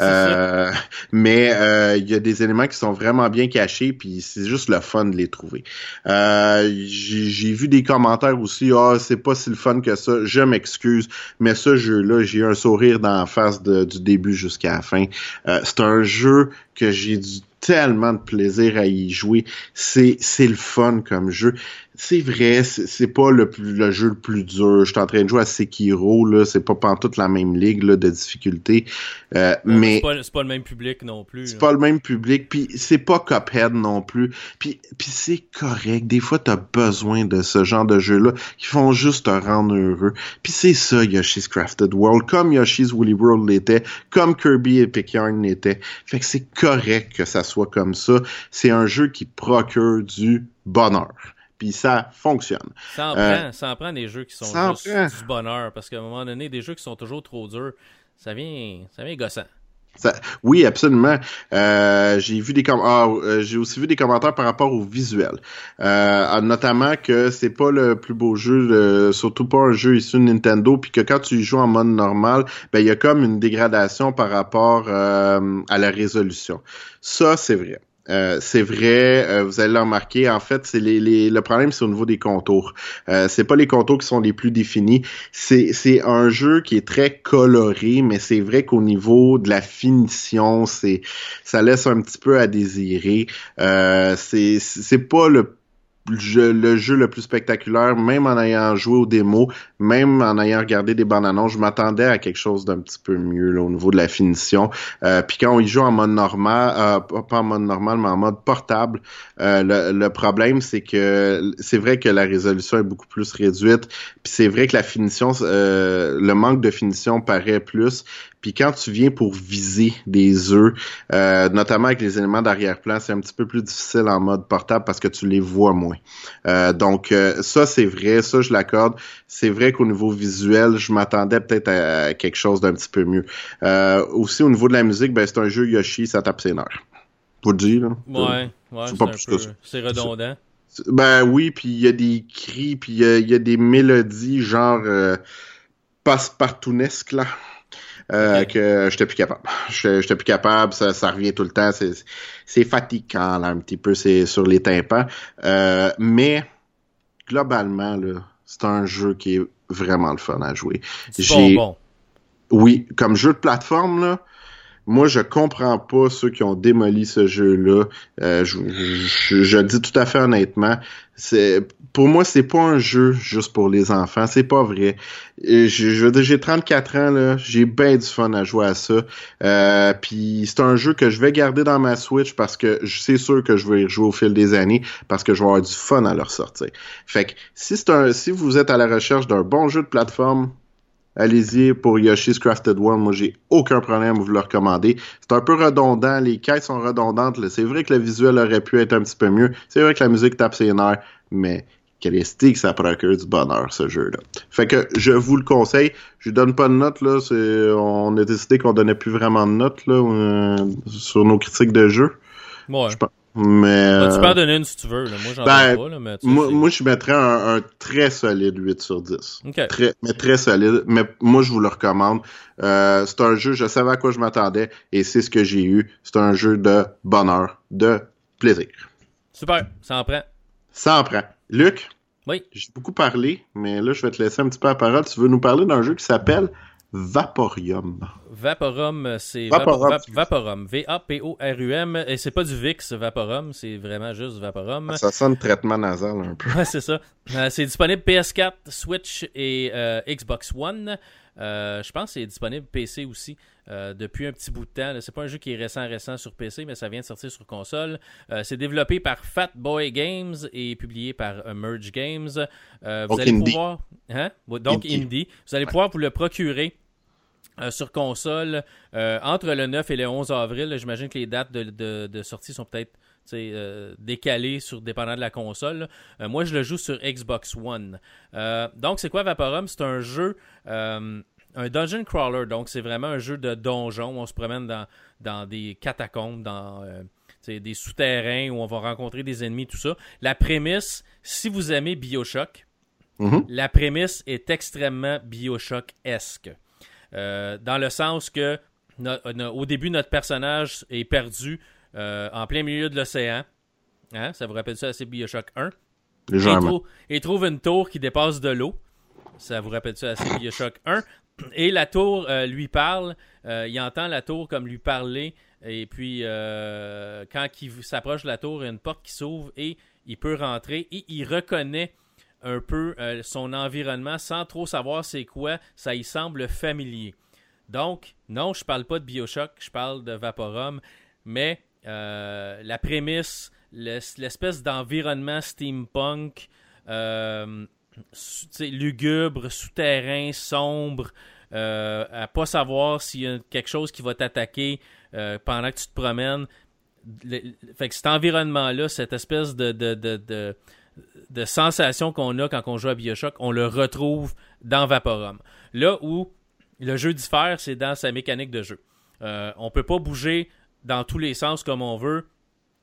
B: euh, mais euh, il y a des éléments qui sont vraiment bien cachés puis c'est juste le fun de les trouver. Euh, j'ai vu des commentaires aussi ah c'est pas si le fun que ça. Je m'excuse mais ce jeu là j'ai un sourire dans la face du début jusqu'à la fin. c'est un jeu que j'ai du tellement de plaisir à y jouer. C'est, le fun comme jeu c'est vrai, c'est pas le, le jeu le plus dur. Je suis en train de jouer à Sekiro, là, c'est pas toute la même ligue là, de difficulté. Euh, mais
C: c'est pas, le même public non plus.
B: C'est pas le même public, puis c'est pas Cuphead non plus. Puis, puis c'est correct. Des fois, t'as besoin de ce genre de jeu-là qui font juste te rendre heureux. Puis c'est ça Yoshi's Crafted World, comme Yoshi's Woolly World l'était, comme Kirby Epic Yarn l'était. Fait que c'est correct que ça soit comme ça. C'est un jeu qui procure du bonheur puis ça fonctionne.
C: Ça en, prend, ça en prend des jeux qui sont juste du bonheur, parce qu'à un moment donné, des jeux qui sont toujours trop durs, ça vient, ça vient gossant
B: oui, absolument. Euh, j'ai vu des ah, euh, j'ai aussi vu des commentaires par rapport au visuel, euh, notamment que c'est pas le plus beau jeu, surtout pas un jeu issu de Nintendo, puis que quand tu joues en mode normal, ben il y a comme une dégradation par rapport à la résolution. Ça, c'est vrai. Euh, c'est vrai, euh, vous allez le remarquer, en fait, c'est le problème, c'est au niveau des contours. Euh, c'est pas les contours qui sont les plus définis. C'est, c'est un jeu qui est très coloré, mais c'est vrai qu'au niveau de la finition, c'est ça laisse un petit peu à désirer. Euh, c'est, c'est pas le le jeu le plus spectaculaire, même en ayant joué aux démos, même en ayant regardé des bandes annonces, je m'attendais à quelque chose d'un petit peu mieux là, au niveau de la finition. Euh, puis quand on y joue en mode normal, euh, pas en mode normal, mais en mode portable, euh, le, problème c'est que c'est vrai que la résolution est beaucoup plus réduite, puis c'est vrai que la finition, le manque de finition paraît plus. Puis quand tu viens pour viser des œufs, euh, notamment avec les éléments d'arrière-plan, c'est un petit peu plus difficile en mode portable parce que tu les vois moins. Euh, donc euh, ça c'est vrai, ça je l'accorde. C'est vrai qu'au niveau visuel, je m'attendais peut-être à, quelque chose d'un petit peu mieux. aussi au niveau de la musique, ben c'est un jeu Yoshi, ça tape ses nerfs. Pour dire là.
C: Ouais, ouais, c'est redondant.
B: Ben oui, puis il y a des cris, puis il y, a des mélodies genre passe-partounesques là. Euh, que j'étais plus capable. J'étais plus capable, ça, ça revient tout le temps. C'est fatigant là, un petit peu c'est sur les tympans. Euh, mais globalement, c'est un jeu qui est vraiment le fun à jouer.
C: J'ai bon,
B: Oui, comme jeu de plateforme, là, moi, je comprends pas ceux qui ont démoli ce jeu-là. Euh, je, je, dis tout à fait honnêtement, c'est pour moi, c'est pas un jeu juste pour les enfants. C'est pas vrai. Je, je veux dire, j'ai 34 ans là, j'ai bien du fun à jouer à ça. Euh, Puis c'est un jeu que je vais garder dans ma Switch parce que c'est sûr que je vais y jouer au fil des années parce que je vais avoir du fun à leur sortir. Fait que si c'est un, si vous êtes à la recherche d'un bon jeu de plateforme, allez-y pour Yoshi's Crafted World. Moi, j'ai aucun problème à vous le recommander. C'est un peu redondant. Les quêtes sont redondantes. C'est vrai que le visuel aurait pu être un petit peu mieux. C'est vrai que la musique tape ses nerfs. Mais que ça procure du bonheur, ce jeu-là. Fait que je vous le conseille. Je donne pas de notes, là. On a décidé qu'on donnait plus vraiment de notes, là, euh, sur nos critiques de jeu.
C: Ouais.
B: Mais,
C: tu peux en donner une si tu veux. Moi, j'en ben, pas. Là, mais
B: moi, moi, je mettrais un, très solide 8 sur 10. Très, mais très solide. Mais moi, je vous le recommande. Euh, c'est un jeu, je savais à quoi je m'attendais et c'est ce que j'ai eu. C'est un jeu de bonheur, de plaisir.
C: Super, ça en prend.
B: Ça en prend. Luc?
C: Oui.
B: J'ai beaucoup parlé, mais là, je vais te laisser un petit peu la parole. Tu veux nous parler d'un jeu qui s'appelle Vaporium.
C: Vaporum, c'est Vaporum. V-A-P-O-R-U-M. Et c'est pas du VIX, Vaporum, c'est vraiment juste Vaporum.
B: Ça sonne traitement nasal un peu.
C: Ouais, c'est ça. Euh, c'est disponible PS4, Switch et euh, Xbox One. Euh, je pense que c'est disponible PC aussi depuis un petit bout de temps. C'est pas un jeu qui est récent récent sur PC, mais ça vient de sortir sur console. c'est développé par Fat Boy Games et publié par Merge Games. vous allez pouvoir, hein? donc indie. Vous allez pouvoir vous le procurer euh, sur console euh, entre le 9 et le 11 avril. J'imagine que les dates de, sortie sont peut-être euh, décalées sur dépendant de la console. moi, je le joue sur Xbox One. donc, c'est quoi Vaporum? C'est un jeu, un dungeon crawler. Donc, c'est vraiment un jeu de donjon. On se promène dans, dans des catacombes, dans des souterrains où on va rencontrer des ennemis, tout ça. La prémisse, si vous aimez Bioshock, mm-hmm. la prémisse est extrêmement Bioshock-esque. Euh, dans le sens que au début, notre personnage est perdu euh, en plein milieu de l'océan. Hein? Ça vous rappelle ça, c'est Bioshock 1. Et, trouve une tour qui dépasse de l'eau. Ça vous rappelle ça, c'est Bioshock 1. Et la tour euh, lui parle. il entend la tour comme lui parler. Et puis, quand il s'approche de la tour, il y a une porte qui s'ouvre et il peut rentrer. Et il reconnaît un peu euh, son environnement sans trop savoir c'est quoi, ça y semble familier. Donc, non, je parle pas de Bioshock, je parle de Vaporum, mais euh, la prémisse, l'espèce d'environnement steampunk, euh, lugubre, souterrain, sombre, à pas savoir s'il y a quelque chose qui va t'attaquer pendant que tu te promènes. fait que cet environnement-là, cette espèce de sensation qu'on a quand on joue à Bioshock, on le retrouve dans Vaporum. Là où le jeu diffère, c'est dans sa mécanique de jeu. Euh, on peut pas bouger dans tous les sens comme on veut.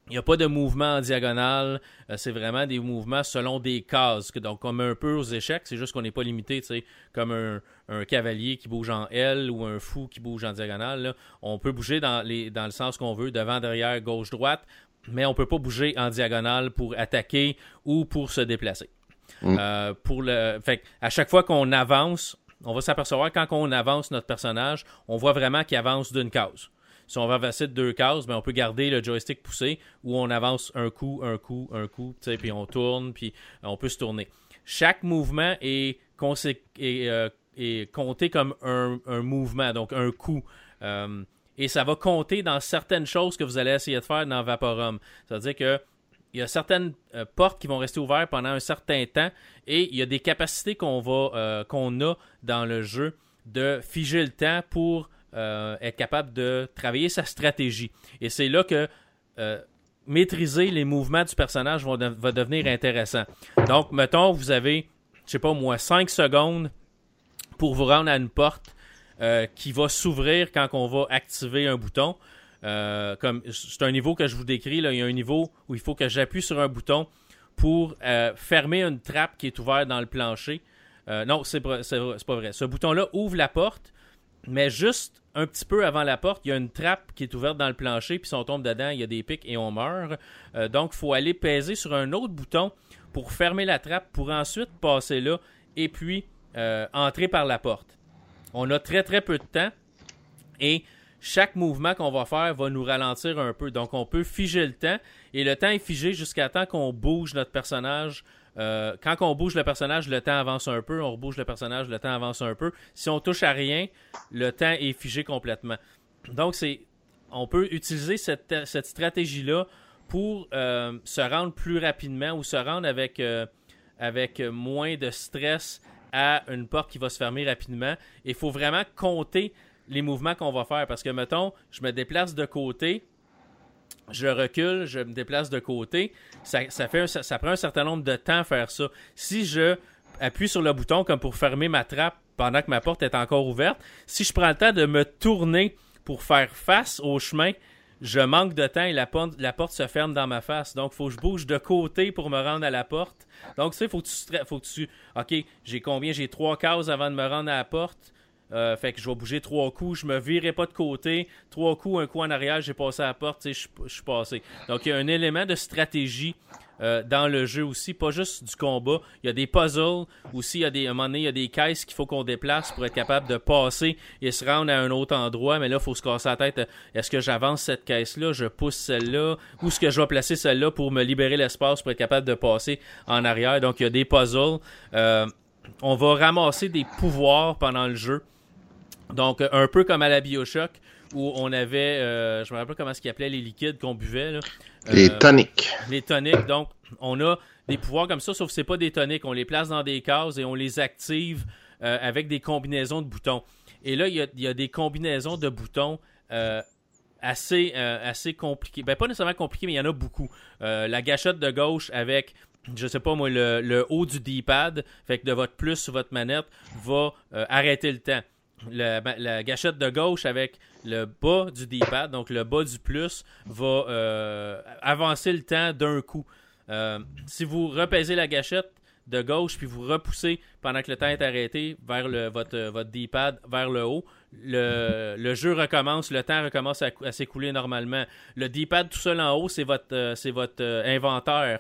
C: Il n'y a pas de mouvement en diagonale. Euh, c'est vraiment des mouvements selon des cases. Donc, comme un peu aux échecs, c'est juste qu'on n'est pas limité, comme un, cavalier qui bouge en L ou un fou qui bouge en diagonale. On peut bouger dans, dans le sens qu'on veut, devant, derrière, gauche, droite, mais on peut pas bouger en diagonale pour attaquer ou pour se déplacer. Mm. Euh, pour le, fait, à chaque fois qu'on avance, on va s'apercevoir quand on avance notre personnage, on voit vraiment qu'il avance d'une case. Si on va avancer de deux cases, ben on peut garder le joystick poussé où on avance un coup, un coup, un coup, puis on tourne, puis on peut se tourner. Chaque mouvement est, euh, compté comme un, mouvement, donc un coup. Euh, et ça va compter dans certaines choses que vous allez essayer de faire dans Vaporum. C'est-à-dire que il y a certaines euh, portes qui vont rester ouvertes pendant un certain temps et il y a des capacités qu'on va euh, qu'on a dans le jeu de figer le temps pour euh, être capable de travailler sa stratégie. Et c'est là que maîtriser les mouvements du personnage va, devenir intéressant. Donc, mettons, vous avez, je sais pas moi, 5 secondes pour vous rendre à une porte qui va s'ouvrir quand on va activer un bouton. Euh, comme c'est un niveau que je vous décris. Il y a un niveau où il faut que j'appuie sur un bouton pour euh, fermer une trappe qui est ouverte dans le plancher. Euh, non, c'est pas vrai. Ce bouton-là ouvre la porte, mais juste un petit peu avant la porte, il y a une trappe qui est ouverte dans le plancher, puis si on tombe dedans, il y a des pics et on meurt. donc, il faut aller peser sur un autre bouton pour fermer la trappe, pour ensuite passer là, et puis entrer par la porte. On a très très peu de temps, et chaque mouvement qu'on va faire va nous ralentir un peu. Donc, on peut figer le temps. Et le temps est figé jusqu'à temps qu'on bouge notre personnage. Euh, quand on bouge le personnage, le temps avance un peu. On rebouge le personnage, le temps avance un peu. Si on touche à rien, le temps est figé complètement. Donc, c'est, on peut utiliser cette, stratégie-là pour euh, se rendre plus rapidement ou se rendre avec, euh, avec moins de stress à une porte qui va se fermer rapidement. Il faut vraiment compter les mouvements qu'on va faire. Parce que, mettons, je me déplace de côté, je recule, je me déplace de côté. Ça, fait prend un certain nombre de temps à faire ça. Si je appuie sur le bouton comme pour fermer ma trappe pendant que ma porte est encore ouverte, si je prends le temps de me tourner pour faire face au chemin, je manque de temps et la porte, se ferme dans ma face. Donc, faut que je bouge de côté pour me rendre à la porte. Donc, tu sais, faut que tu... Faut que tu OK, j'ai combien? J'ai trois cases avant de me rendre à la porte. Euh, fait que je vais bouger trois coups, je me virerai pas de côté. Trois coups, un coup en arrière, j'ai passé à la porte, je suis passé. Donc il y a un élément de stratégie euh, dans le jeu aussi, pas juste du combat. Il y a des puzzles aussi, il y a des, à un moment donné, il y a des caisses qu'il faut qu'on déplace pour être capable de passer et se rendre à un autre endroit. Mais là, il faut se casser la tête. Est-ce que j'avance cette caisse-là, je pousse celle-là, ou est-ce que je vais placer celle-là pour me libérer l'espace pour être capable de passer en arrière. Donc il y a des puzzles. Euh, on va ramasser des pouvoirs pendant le jeu. Donc, un peu comme à la Bioshock, où on avait, euh, je me rappelle comment ce qu'ils appelait les liquides qu'on buvait. Là.
B: les euh, toniques.
C: Les toniques. Donc, on a des pouvoirs comme ça, sauf que c'est pas des toniques. On les place dans des cases et on les active euh, avec des combinaisons de boutons. Et là, il y a, des combinaisons de boutons assez, assez compliquées. Ben, pas nécessairement compliquées, mais il y en a beaucoup. la gâchette de gauche avec je sais pas moi, le, le haut du D-pad, fait que de votre plus sur votre manette, va arrêter le temps. Ben, la, gâchette de gauche avec le bas du D-pad, donc le bas du plus, va euh, avancer le temps d'un coup. Euh, si vous repaisez la gâchette de gauche puis vous repoussez pendant que le temps est arrêté vers le, votre, votre D-pad vers le haut, le, jeu recommence, le temps recommence à, s'écouler normalement. Le D-pad tout seul en haut, c'est votre, euh, c'est votre inventaire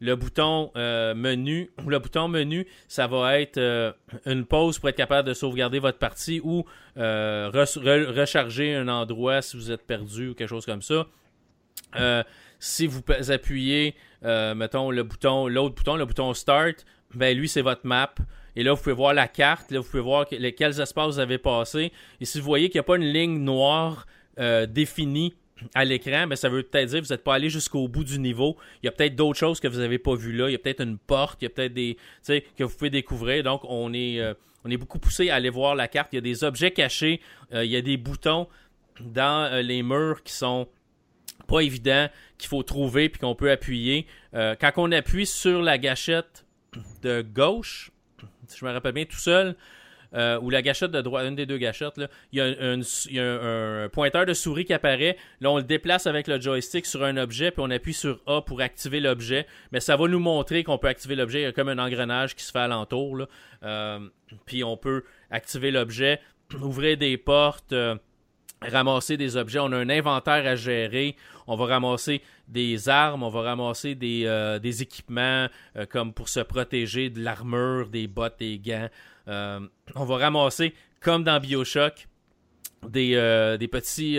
C: le bouton euh, menu le bouton menu, ça va être euh, une pause pour être capable de sauvegarder votre partie ou euh, recharger un endroit si vous êtes perdu ou quelque chose comme ça. si vous appuyez, mettons, le bouton, l'autre bouton, le bouton Start, ben lui, c'est votre map. Et là, vous pouvez voir la carte, là, vous pouvez voir quels espaces vous avez passé. Et si vous voyez qu'il n'y a pas une ligne noire définie à l'écran, mais ça veut peut-être dire que vous n'êtes pas allé jusqu'au bout du niveau. Il y a peut-être d'autres choses que vous n'avez pas vues là. Il y a peut-être une porte, il y a peut-être des. que vous pouvez découvrir. Donc, on est, euh, on est beaucoup poussé à aller voir la carte. Il y a des objets cachés. Euh, il y a des boutons dans euh, les murs qui sont pas évident qu'il faut trouver puis qu'on peut appuyer. Quand on appuie sur la gâchette de gauche, si je me rappelle bien tout seul, euh, ou la gâchette de droite, une des deux gâchettes, là, il y a, un, pointeur de souris qui apparaît. Là, on le déplace avec le joystick sur un objet, puis on appuie sur A pour activer l'objet. Mais ça va nous montrer qu'on peut activer l'objet. Il y a comme un engrenage qui se fait alentour. Euh, puis on peut activer l'objet, ouvrir des portes. Euh, ramasser des objets. On a un inventaire à gérer. On va ramasser des armes, on va ramasser des, équipements comme pour se protéger de l'armure, des bottes, des gants. Euh, on va ramasser, comme dans Bioshock, des, des, petits,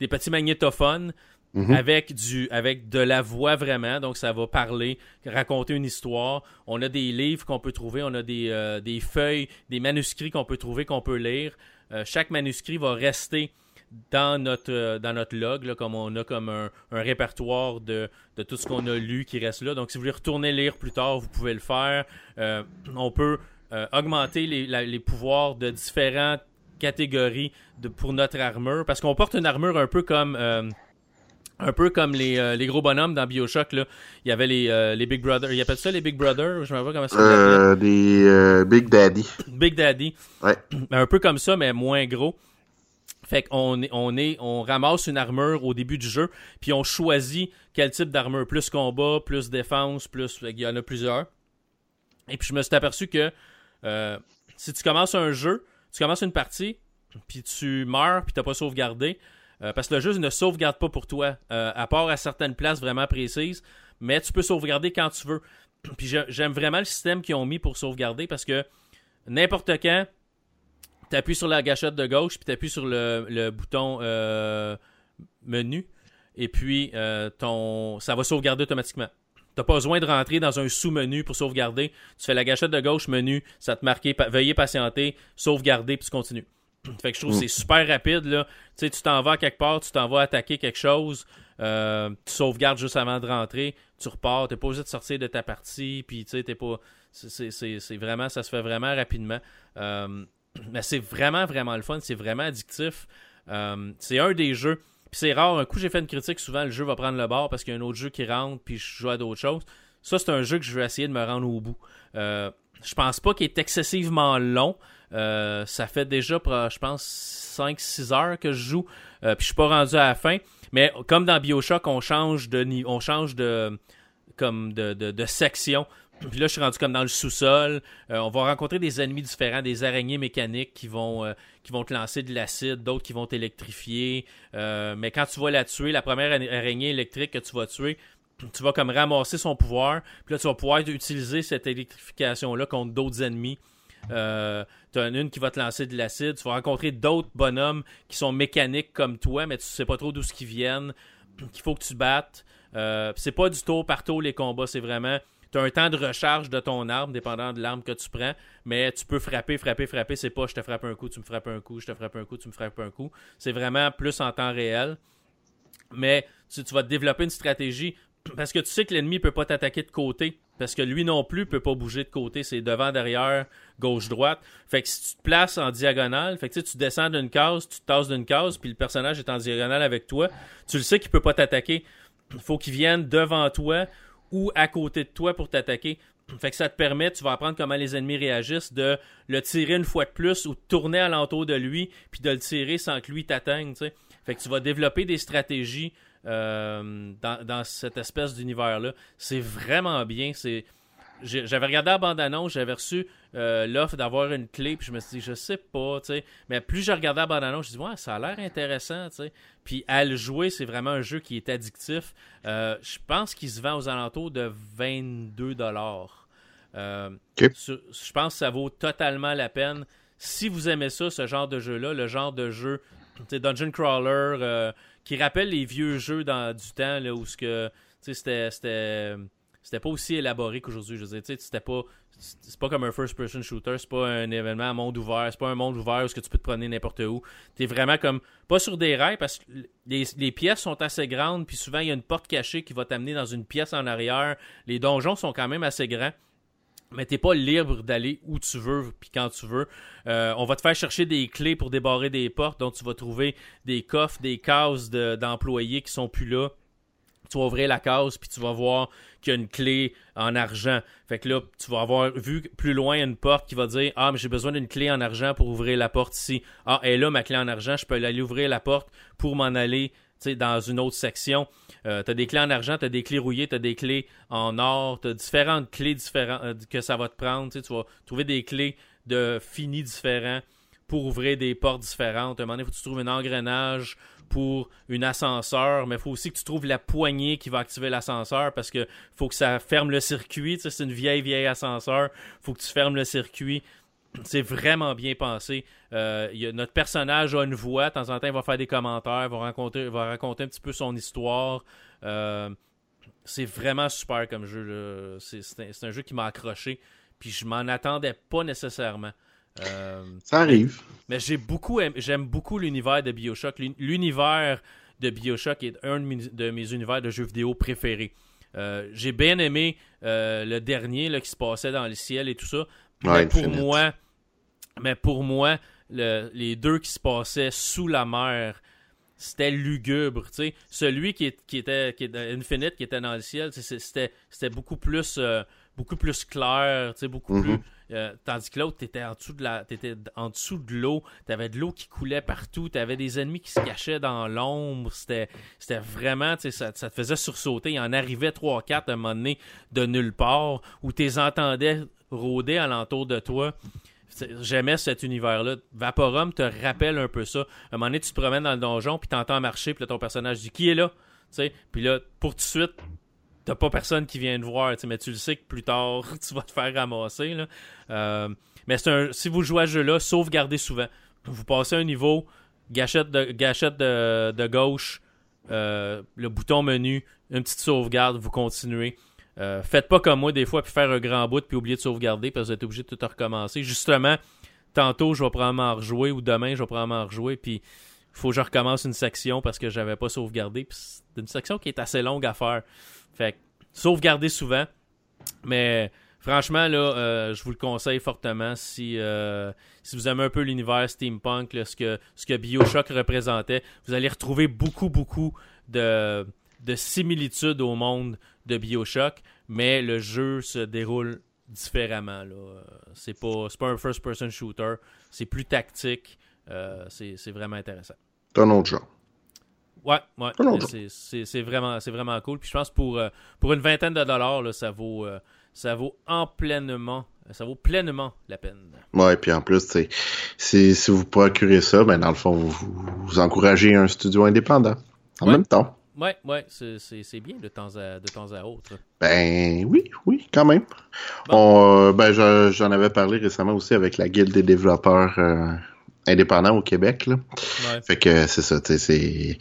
C: des petits magnétophones. Mhm. avec du avec de la voix vraiment donc ça va parler raconter une histoire on a des livres qu'on peut trouver on a des, des feuilles des manuscrits qu'on peut trouver qu'on peut lire chaque manuscrit va rester dans notre, euh, dans notre log, comme on a comme un, répertoire de, tout ce qu'on a lu qui reste là. Donc, si vous voulez retourner lire plus tard, vous pouvez le faire. Euh, on peut euh, augmenter les, pouvoirs de différentes catégories de, pour notre armure, parce qu'on porte une armure un peu comme... un peu comme les, les, gros bonhommes dans Bioshock, là. Il y avait les, les Big Brothers. Ils appellent ça les Big Brothers? Je me rappelle comment ça
B: s'appelle. les Big Daddy.
C: Big Daddy.
B: Ouais.
C: Un peu comme ça, mais moins gros. Fait qu'on est, on est, on ramasse une armure au début du jeu, puis on choisit quel type d'armure, plus combat, plus défense, plus, il y en a plusieurs. Et puis je me suis aperçu que euh, si tu commences un jeu, tu commences une partie, puis tu meurs, puis t'as pas sauvegardé, euh, parce que le jeu ne sauvegarde pas pour toi, euh, à part à certaines places vraiment précises, mais tu peux sauvegarder quand tu veux. Puis j'aime vraiment le système qu'ils ont mis pour sauvegarder parce que n'importe quand, tu appuies sur la gâchette de gauche, puis tu appuies sur le, bouton menu, et puis ton ça va sauvegarder automatiquement. Tu pas besoin de rentrer dans un sous-menu pour sauvegarder. Tu fais la gâchette de gauche, menu, ça te marque veuillez patienter, sauvegarder, puis tu continues. fait que je trouve que c'est super rapide. Là. Tu sais, tu t'en vas quelque part, tu t'en vas attaquer quelque chose, euh, tu sauvegardes juste avant de rentrer, tu repars, t'es pas obligé de sortir de ta partie, puis tu sais, t'es pas. C'est vraiment, ça se fait vraiment rapidement. Mais c'est vraiment, vraiment le fun. C'est vraiment addictif. Euh, c'est un des jeux. Puis c'est rare. Un coup, j'ai fait une critique. Souvent, le jeu va prendre le bord parce qu'il y a un autre jeu qui rentre. Puis je joue à d'autres choses. Ça, c'est un jeu que je vais essayer de me rendre au bout. Euh, je pense pas qu'il est excessivement long. Euh, ça fait déjà, je pense, 5-6 heures que je joue. puis je suis pas rendu à la fin. Mais comme dans Bioshock, on change de on change de comme de section. Puis là, je suis rendu comme dans le sous-sol. Euh, on va rencontrer des ennemis différents, des araignées mécaniques qui vont, euh, te lancer de l'acide, d'autres qui vont t'électrifier. Euh, mais quand tu vas la tuer, la première araignée électrique que tu vas tuer, tu vas comme ramasser son pouvoir. Puis là, tu vas pouvoir utiliser cette électrification-là contre d'autres ennemis. Euh, tu as une qui va te lancer de l'acide. Tu vas rencontrer d'autres bonhommes qui sont mécaniques comme toi, mais tu sais pas trop d'où ce qu'ils viennent, qu'il faut que tu battes. c'est pas du tour par tour les combats, c'est vraiment tu as un temps de recharge de ton arme, dépendant de l'arme que tu prends, mais tu peux frapper, frapper, frapper. C'est pas je te frappe un coup, tu me frappes un coup, je te frappe un coup, tu me frappes un coup. C'est vraiment plus en temps réel. Mais tu, tu vas développer une stratégie parce que tu sais que l'ennemi peut pas t'attaquer de côté. Parce que lui non plus peut pas bouger de côté. C'est devant, derrière, gauche, droite. Fait que si tu te places en diagonale, fait que tu descends d'une case, tu te tasses d'une case, puis le personnage est en diagonale avec toi, tu le sais qu'il peut pas t'attaquer. Il faut qu'il vienne devant toi ou à côté de toi pour t'attaquer. Fait que ça te permet, tu vas apprendre comment les ennemis réagissent, de le tirer une fois de plus ou de tourner alentour de lui, puis de le tirer sans que lui t'atteigne. Fait que tu vas développer des stratégies euh, dans, dans, cette espèce d'univers-là. C'est vraiment bien. C'est j'avais regardé la bande-annonce, j'avais reçu euh, l'offre d'avoir une clé, puis je me suis dit, je sais pas, tu sais. Mais plus je regardais la bande-annonce, je me suis dit, ouais, ça a l'air intéressant, tu sais. Puis à le jouer, c'est vraiment un jeu qui est addictif. Euh, je pense qu'il se vend aux alentours de 22 dollars. Euh, je pense que ça vaut totalement la peine. Si vous aimez ça, ce genre de jeu-là, le genre de jeu, Dungeon Crawler, qui rappelle les vieux jeux dans, du temps, là, où ce que, c'était c'était pas aussi élaboré qu'aujourd'hui. Je veux dire, c'était pas. C'est pas comme un first-person shooter, c'est pas un événement à monde ouvert, c'est pas un monde ouvert où tu peux te promener n'importe où. T'es vraiment comme. Pas sur des rails parce que les, pièces sont assez grandes, puis souvent il y a une porte cachée qui va t'amener dans une pièce en arrière. Les donjons sont quand même assez grands mais t'es pas libre d'aller où tu veux puis quand tu veux. Euh, on va te faire chercher des clés pour débarrer des portes, donc tu vas trouver des coffres, des cases d'employés qui sont plus là tu vas ouvrir la case, puis tu vas voir qu'il y a une clé en argent. Fait que là, tu vas avoir vu plus loin une porte qui va dire Ah, mais j'ai besoin d'une clé en argent pour ouvrir la porte ici. Ah, et là, ma clé en argent, je peux aller ouvrir la porte pour m'en aller dans une autre section. Euh, tu as des clés en argent, tu as des clés rouillées, tu as des clés en or, tu as différentes clés différentes euh, que ça va te prendre. Tu vas trouver des clés de finis différents pour ouvrir des portes différentes. À un moment donné, faut que tu trouves un engrenage pour une ascenseur, mais il faut aussi que tu trouves la poignée qui va activer l'ascenseur parce que faut que ça ferme le circuit. C'est une vieille, vieille ascenseur. faut que tu fermes le circuit. C'est vraiment bien pensé. Euh, notre personnage a une voix. De temps en temps, il va faire des commentaires, il va, raconter, un petit peu son histoire. Euh, c'est vraiment super comme jeu. C'est un, jeu qui m'a accroché. Puis je m'en attendais pas nécessairement.
B: Euh, ça arrive.
C: Mais, j'ai beaucoup, j'aime beaucoup l'univers de Bioshock. L'univers de Bioshock est un de mes, univers de jeux vidéo préférés. Euh, j'ai bien aimé euh, le dernier là, qui se passait dans le ciel et tout ça. mais, pour moi, mais pour moi, les deux qui se passaient sous la mer, c'était lugubre. Celui qui, était, qui était Infinite, qui était dans le ciel, c'était beaucoup plus beaucoup plus clair, beaucoup plus euh, tandis que l'autre, t'étais en dessous de la, t'étais en dessous de l'eau, t'avais de l'eau qui coulait partout, t'avais des ennemis qui se cachaient dans l'ombre, c'était, c'était vraiment, ça, ça te faisait sursauter. Il en arrivait 3-4 à un moment donné de nulle part, où t'es entendais rôder alentour de toi. J'aimais cet univers-là. Vaporum te rappelle un peu ça. À un moment donné, tu te promènes dans le donjon, puis t'entends marcher, puis là, ton personnage dit Qui est là Puis là, pour tout de suite, t'as pas personne qui vient te voir, mais tu le sais que plus tard, tu vas te faire ramasser. Là. Euh, mais c'est un, si vous jouez à ce jeu-là, sauvegardez souvent. Vous passez un niveau, gâchette de, gâchette de, gauche, euh, le bouton menu, une petite sauvegarde, vous continuez. Euh, faites pas comme moi des fois, puis faire un grand bout, puis oublier de sauvegarder, parce que vous êtes obligé de tout recommencer. Justement, tantôt, je vais probablement rejouer, ou demain, je vais probablement rejouer, puis il faut que je recommence une section parce que j'avais pas sauvegardé. c'est une section qui est assez longue à faire. Fait sauvegarder souvent. Mais franchement, là, euh, je vous le conseille fortement si, euh, si vous aimez un peu l'univers steampunk, ce, que, ce que Bioshock représentait. Vous allez retrouver beaucoup, beaucoup de, de similitudes au monde de Bioshock, mais le jeu se déroule différemment. C'est pas, pas un first-person shooter, c'est plus tactique. Euh, c'est vraiment intéressant.
B: C'est un autre genre.
C: Ouais, ouais. C'est vraiment, vraiment cool. Puis je pense pour, euh, pour une vingtaine de dollars, là, ça vaut euh, ça vaut en pleinement ça vaut pleinement la peine.
B: Ouais, puis en plus, si, si vous procurez ça, ben dans le fond, vous, vous encouragez un studio indépendant en même temps.
C: Ouais, ouais, c'est bien de temps, à, de temps à autre.
B: Ben oui, oui, quand même. On, euh, ben j'en avais parlé récemment aussi avec la Guilde des développeurs indépendant au Québec. Là. Fait que c'est ça, tu sais,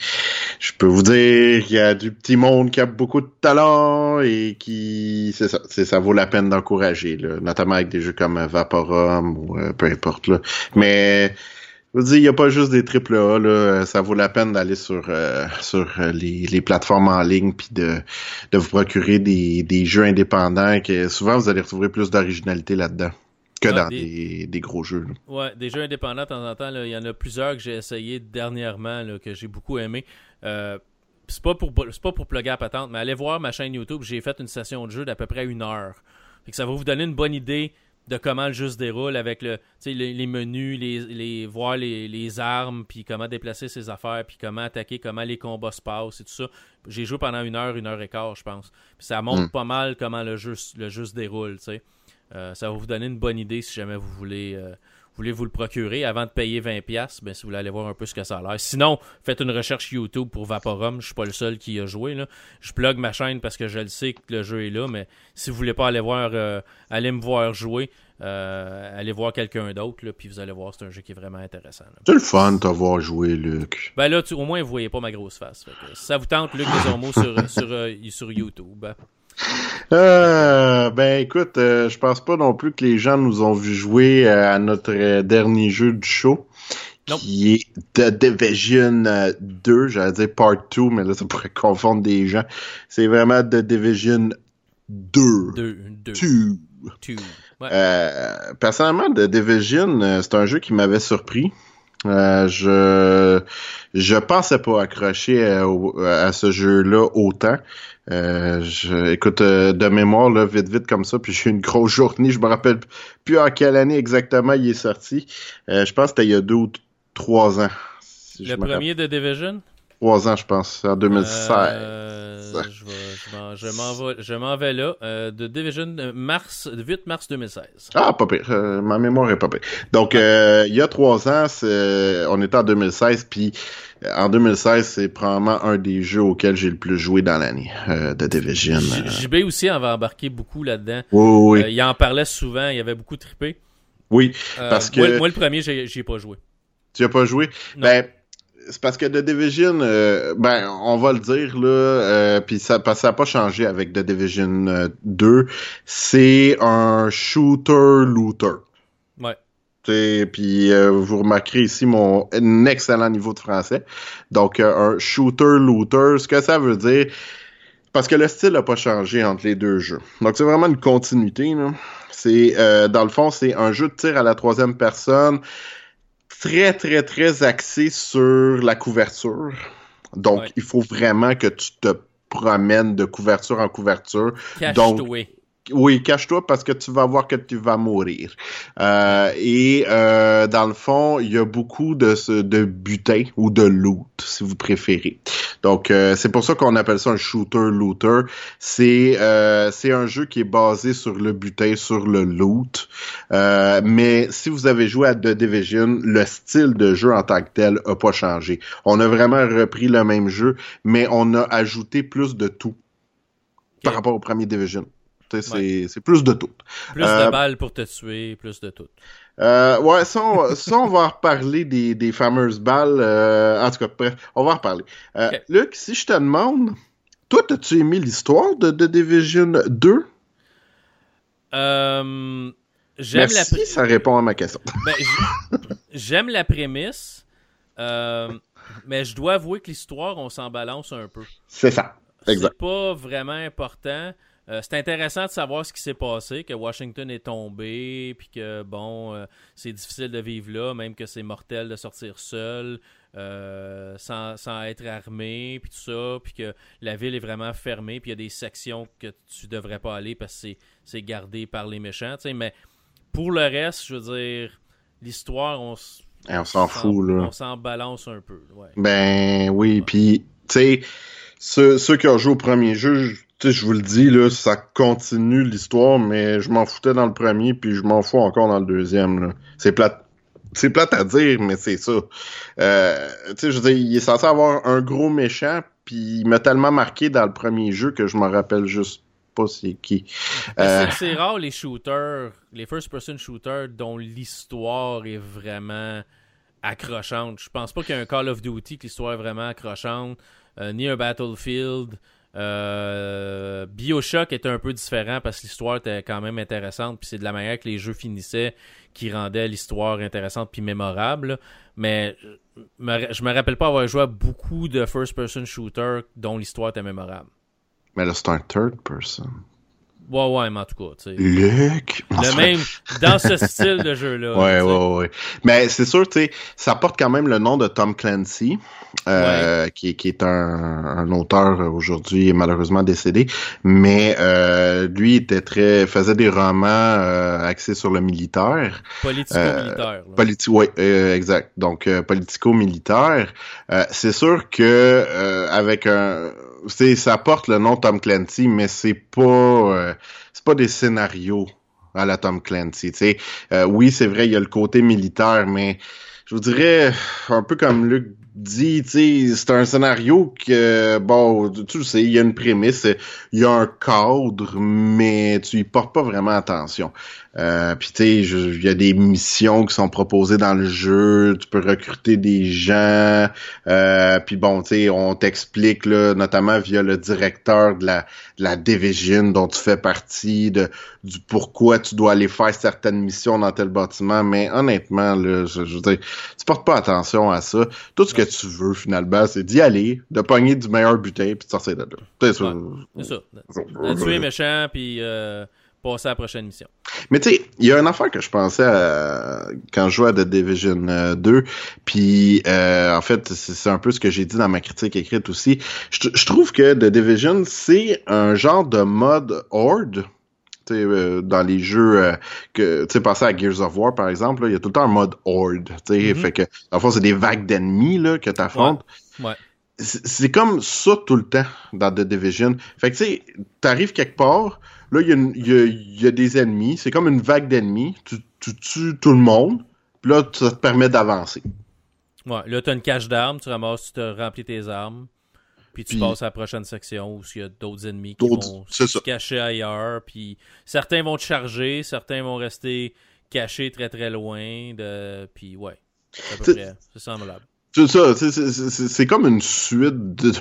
B: Je peux vous dire qu'il y a du petit monde qui a beaucoup de talent et qui. C'est ça, ça vaut la peine d'encourager, notamment avec des jeux comme Vaporum ou euh, peu importe. Là. Mais je vous dis, il n'y a pas juste des triple A, là. ça vaut la peine d'aller sur euh, sur euh, les, les, plateformes en ligne puis de, de vous procurer des, des jeux indépendants que souvent vous allez retrouver plus d'originalité là-dedans que dans des... gros jeux.
C: Ouais, des jeux indépendants de temps en temps. Il y en a plusieurs que j'ai essayé dernièrement que j'ai beaucoup aimé. Euh, c'est pas pour pas pour plugger à patente, mais allez voir ma chaîne YouTube. J'ai fait une session de jeu d'à peu près une heure. ça va vous donner une bonne idée de comment le jeu se déroule avec le, les, les menus, les, les voir les, armes, puis comment déplacer ses affaires, puis comment attaquer, comment les combats se passent et tout ça. J'ai joué pendant une heure, une heure et quart, je pense. Puis ça montre hmm. pas mal comment le jeu, le jeu se déroule, tu sais. Euh, ça va vous donner une bonne idée si jamais vous voulez, euh, voulez vous le procurer avant de payer 20$. Ben, si vous voulez aller voir un peu ce que ça a l'air. Sinon, faites une recherche YouTube pour Vaporum. Je suis pas le seul qui a joué. Là. Je plug ma chaîne parce que je le sais que le jeu est là. Mais si vous voulez pas aller voir, euh, aller me voir jouer, allez voir quelqu'un d'autre. Puis vous allez voir, c'est un jeu qui est vraiment intéressant.
B: C'est le fun de t'avoir joué, Luc.
C: Ben là, au moins, vous voyez pas ma grosse face. si ça vous tente, Luc Desormeaux sur, sur, sur YouTube.
B: Euh, ben écoute, euh, je pense pas non plus que les gens nous ont vu jouer euh, à notre dernier jeu du show. Qui est The Division 2, j'allais dire Part 2, mais là ça pourrait confondre des gens. C'est vraiment The Division 2. 2. 2. personnellement, The Division, c'est un jeu qui m'avait surpris. Euh, je je pensais pas accrocher à, à ce jeu-là autant. Euh, je, écoute, euh, de mémoire, là, vite, vite comme ça, puis j'ai eu une grosse journée. Je me rappelle plus en quelle année exactement il est sorti. Euh, je pense que c'était il y a deux ou trois ans.
C: Si le premier de Division?
B: Trois ans, je pense, en 2016.
C: Euh, je m'en vais, là. Euh, de Division, mars, 8 mars 2016.
B: Ah, pas pire. Euh, ma mémoire est pas pire. Donc, il y a trois ans, on était en 2016, puis en 2016, c'est probablement un des jeux auxquels j'ai le plus joué dans l'année de Division.
C: JB aussi en va embarquer beaucoup là-dedans.
B: Oui, oui.
C: il en parlait souvent, il y avait beaucoup trippé.
B: Oui, parce que...
C: Moi, le premier, j'ai ai pas joué.
B: Tu as pas joué? Ben c'est parce que The Division, euh, ben, on va le dire, là, euh, puis ça ça n'a pas changé avec The Division 2. Euh, c'est un shooter-looter.
C: Ouais.
B: Puis vous remarquerez ici mon excellent niveau de français. Donc, un shooter-looter, ce que ça veut dire, parce que le style n'a pas changé entre les deux jeux. Donc, c'est vraiment une continuité. C'est, dans le fond, c'est un jeu de tir à la troisième personne très, très, très axé sur la couverture. Donc, il faut vraiment que tu te promènes de couverture en couverture. Donc, oui, cache-toi parce que tu vas voir que tu vas mourir. Euh, et euh, dans le fond, il y a beaucoup de, de butin ou de loot, si vous préférez. Donc, euh, c'est pour ça qu'on appelle ça un shooter-looter. C'est c'est un jeu qui est basé sur le butin, sur le loot. mais si vous avez joué à The Division, le style de jeu en tant que tel a pas changé. On a vraiment repris le même jeu, mais on a ajouté plus de tout par rapport au premier Division. C'est plus de tout.
C: Plus de euh, balles pour te tuer, plus de tout.
B: Euh, ouais, ça on, ça, on va reparler des, des fameuses balles. Euh, en tout cas, bref, on va en reparler. Luc, si je te demande, toi, as-tu aimé l'histoire de Division 2?
C: Euh,
B: j'aime la ça répond à ma question.
C: Ben, j'aime la prémisse, mais je dois avouer que l'histoire, on s'en balance un peu.
B: C'est ça.
C: C'est pas vraiment important. Euh, c'est intéressant de savoir ce qui s'est passé, que Washington est tombé, puis que bon, euh, c'est difficile de vivre là, même que c'est mortel de sortir seul, euh, sans, être armé, puis tout ça, puis que la ville est vraiment fermée, puis il y a des sections que tu devrais pas aller parce que c'est gardé par les méchants, Mais pour le reste, je veux dire, l'histoire, on,
B: on s'en fout, là.
C: On s'en balance un peu, ouais.
B: Ben oui, puis, tu sais, ceux, ceux qui ont joué au premier jeu, sais, je vous le dis, là, ça continue l'histoire, mais je m'en foutais dans le premier, puis je m'en fous encore dans le deuxième. C'est plate. C'est plate à dire, mais c'est ça. Euh, tu sais, je veux dire, il est censé avoir un gros méchant, puis il m'a tellement marqué dans le premier jeu que je me rappelle juste pas c'est qui.
C: Euh... C'est rare les shooters, les first-person shooters dont l'histoire est vraiment accrochante. Je pense pas qu'il y ait un Call of Duty que l'histoire est vraiment accrochante, euh, ni un Battlefield. Euh, Bioshock était un peu différent parce que l'histoire était quand même intéressante, puis c'est de la manière que les jeux finissaient qui rendait l'histoire intéressante puis mémorable. Mais je me rappelle pas avoir joué à beaucoup de first-person shooters dont l'histoire était mémorable.
B: Mais là, c'est un third-person.
C: Ouais, ouais, mais en tout cas, tu sais.
B: Luc!
C: Le même, dans ce style de jeu-là.
B: Ouais, ouais, ouais. Mais c'est sûr, tu sais, ça porte quand même le nom de Tom Clancy, euh, qui, qui est un, un auteur aujourd'hui malheureusement décédé. Mais euh, lui était très, faisait des romans euh, axés sur le militaire.
C: Politico-militaire.
B: Euh, politi oui, euh, exact. Donc, euh, politico-militaire. c'est sûr que avec un c'est ça porte le nom Tom Clancy, mais c'est pas euh, c'est pas des scénarios à la Tom Clancy. Tu euh, oui, c'est vrai, il y a le côté militaire, mais je vous dirais un peu comme Luc dit, c'est un scénario que, bon, tu sais, il y a une prémisse, il y a un cadre, mais tu y portes pas vraiment attention. Euh, Puis tu sais, il y a des missions qui sont proposées dans le jeu, tu peux recruter des gens. Euh, Puis bon, tu sais, on t'explique là, notamment via le directeur de la, la division dont tu fais partie, de du pourquoi tu dois aller faire certaines missions dans tel bâtiment. Mais honnêtement, là, je, veux tu portes pas attention à ça. Tout ce que tu veux finalement, c'est d'y aller, de pogner du meilleur butin puis de sortir de là.
C: C'est ça. C'est ça. Tuer méchant puis euh, passer à la prochaine mission.
B: Mais tu sais, il y a une affaire que je pensais quand je jouais à The Division 2, puis en fait, c'est un peu ce que j'ai dit dans ma critique écrite aussi. Je, je trouve que The Division, c'est un genre de mode horde euh, dans les jeux euh, que tu sais passer à Gears of War par exemple il y a tout le temps un mode horde tu sais mm-hmm. fait que en fait c'est des vagues d'ennemis là que t'affrontes.
C: Ouais.
B: c'est comme ça tout le temps dans The Division. Fait que tu sais t'arrives quelque part là il y, y, y, a des ennemis. C'est comme une vague d'ennemis. Tu, tu tues tout le monde puis là ça te permet d'avancer.
C: Ouais. Là t'as une cache d'armes. Tu ramasses tu te remplis tes armes puis tu passes à la prochaine section où il y a d'autres ennemis qui vont se cacher ailleurs. Puis certains vont te charger, certains vont rester cachés très très loin. De... Puis ouais, c'est semblable.
B: C'est ça, c'est comme une suite de,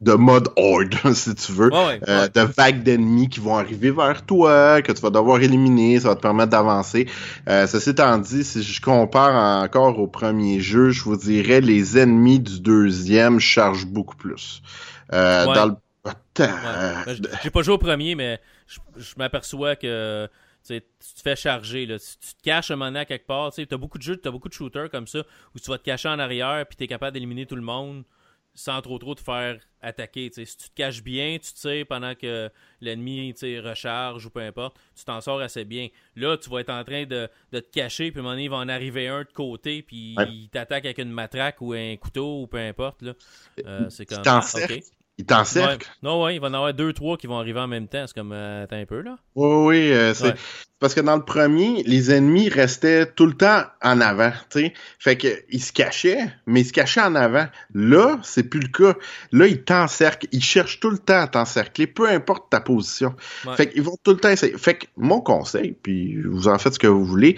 B: de mode horde, si tu veux, euh, de vagues d'ennemis qui vont arriver vers toi, que tu vas devoir éliminer, ça va te permettre d'avancer. Euh, ceci étant dit, si je compare encore au premier jeu, je vous dirais les ennemis du deuxième chargent beaucoup plus. Euh, dans le...
C: Ben, j'ai pas joué au premier, mais je m'aperçois que tu te fais charger. Là. Si tu te caches un moment quelque part, tu as beaucoup de jeux, tu as beaucoup de shooters comme ça, où tu vas te cacher en arrière, puis tu es capable d'éliminer tout le monde sans trop trop te faire attaquer. Si tu te caches bien, tu tires pendant que l'ennemi recharge ou peu importe, tu t'en sors assez bien. Là, tu vas être en train de, te cacher, puis à un moment donné, il va en arriver un de côté, puis il t'attaque avec une matraque ou un couteau ou peu importe. Là.
B: Euh, c'est comme... Il t'encercle.
C: Non, ouais, il va y en avoir deux, trois qui vont arriver en même temps. C'est comme, euh, un peu, là.
B: Oui, oui, euh, c'est parce que dans le premier, les ennemis restaient tout le temps en avant, tu sais. Fait que ils se cachaient, mais ils se cachaient en avant. Là, c'est plus le cas. Là, ils t'encerclent. Ils cherchent tout le temps à t'encercler, peu importe ta position. Fait qu'ils vont tout le temps essayer. Fait que mon conseil, puis vous en faites ce que vous voulez,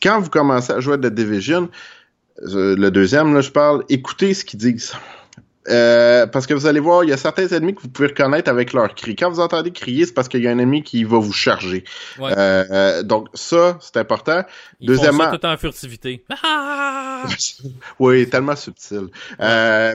B: quand vous commencez à jouer à The Division, euh, le deuxième, là, je parle, écoutez ce qu'ils disent. Euh, parce que vous allez voir, il y a certains ennemis que vous pouvez reconnaître avec leur cri. Quand vous entendez crier, c'est parce qu'il y a un ennemi qui va vous charger. Euh, euh, donc ça, c'est important.
C: Ils Deuxièmement, font ça tout en furtivité.
B: oui, tellement subtil.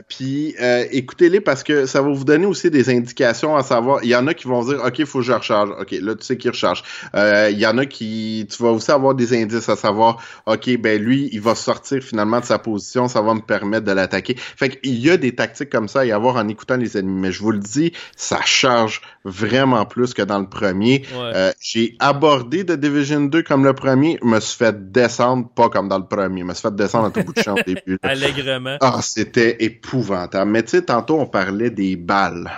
B: puis écoutez-les parce que ça va vous donner aussi des indications à savoir. Il y en a qui vont dire, ok, il faut que je recharge. Ok, là tu sais qu'il recharge. Il y en a qui, tu vas aussi avoir des indices à savoir. Ok, ben lui, il va sortir finalement de sa position, ça va me permettre de l'attaquer. Fait qu'il y a des tactiques comme ça et avoir en écoutant les ennemis. Mais je vous le dis, ça charge vraiment plus que dans le premier. Euh, j'ai abordé The Division 2 comme le premier, me suis fait descendre pas comme dans le premier, me suis fait descendre à tout bout de champ au début.
C: Allègrement.
B: Ah, c'était épouvantable. Mais tu sais, tantôt on parlait des balles.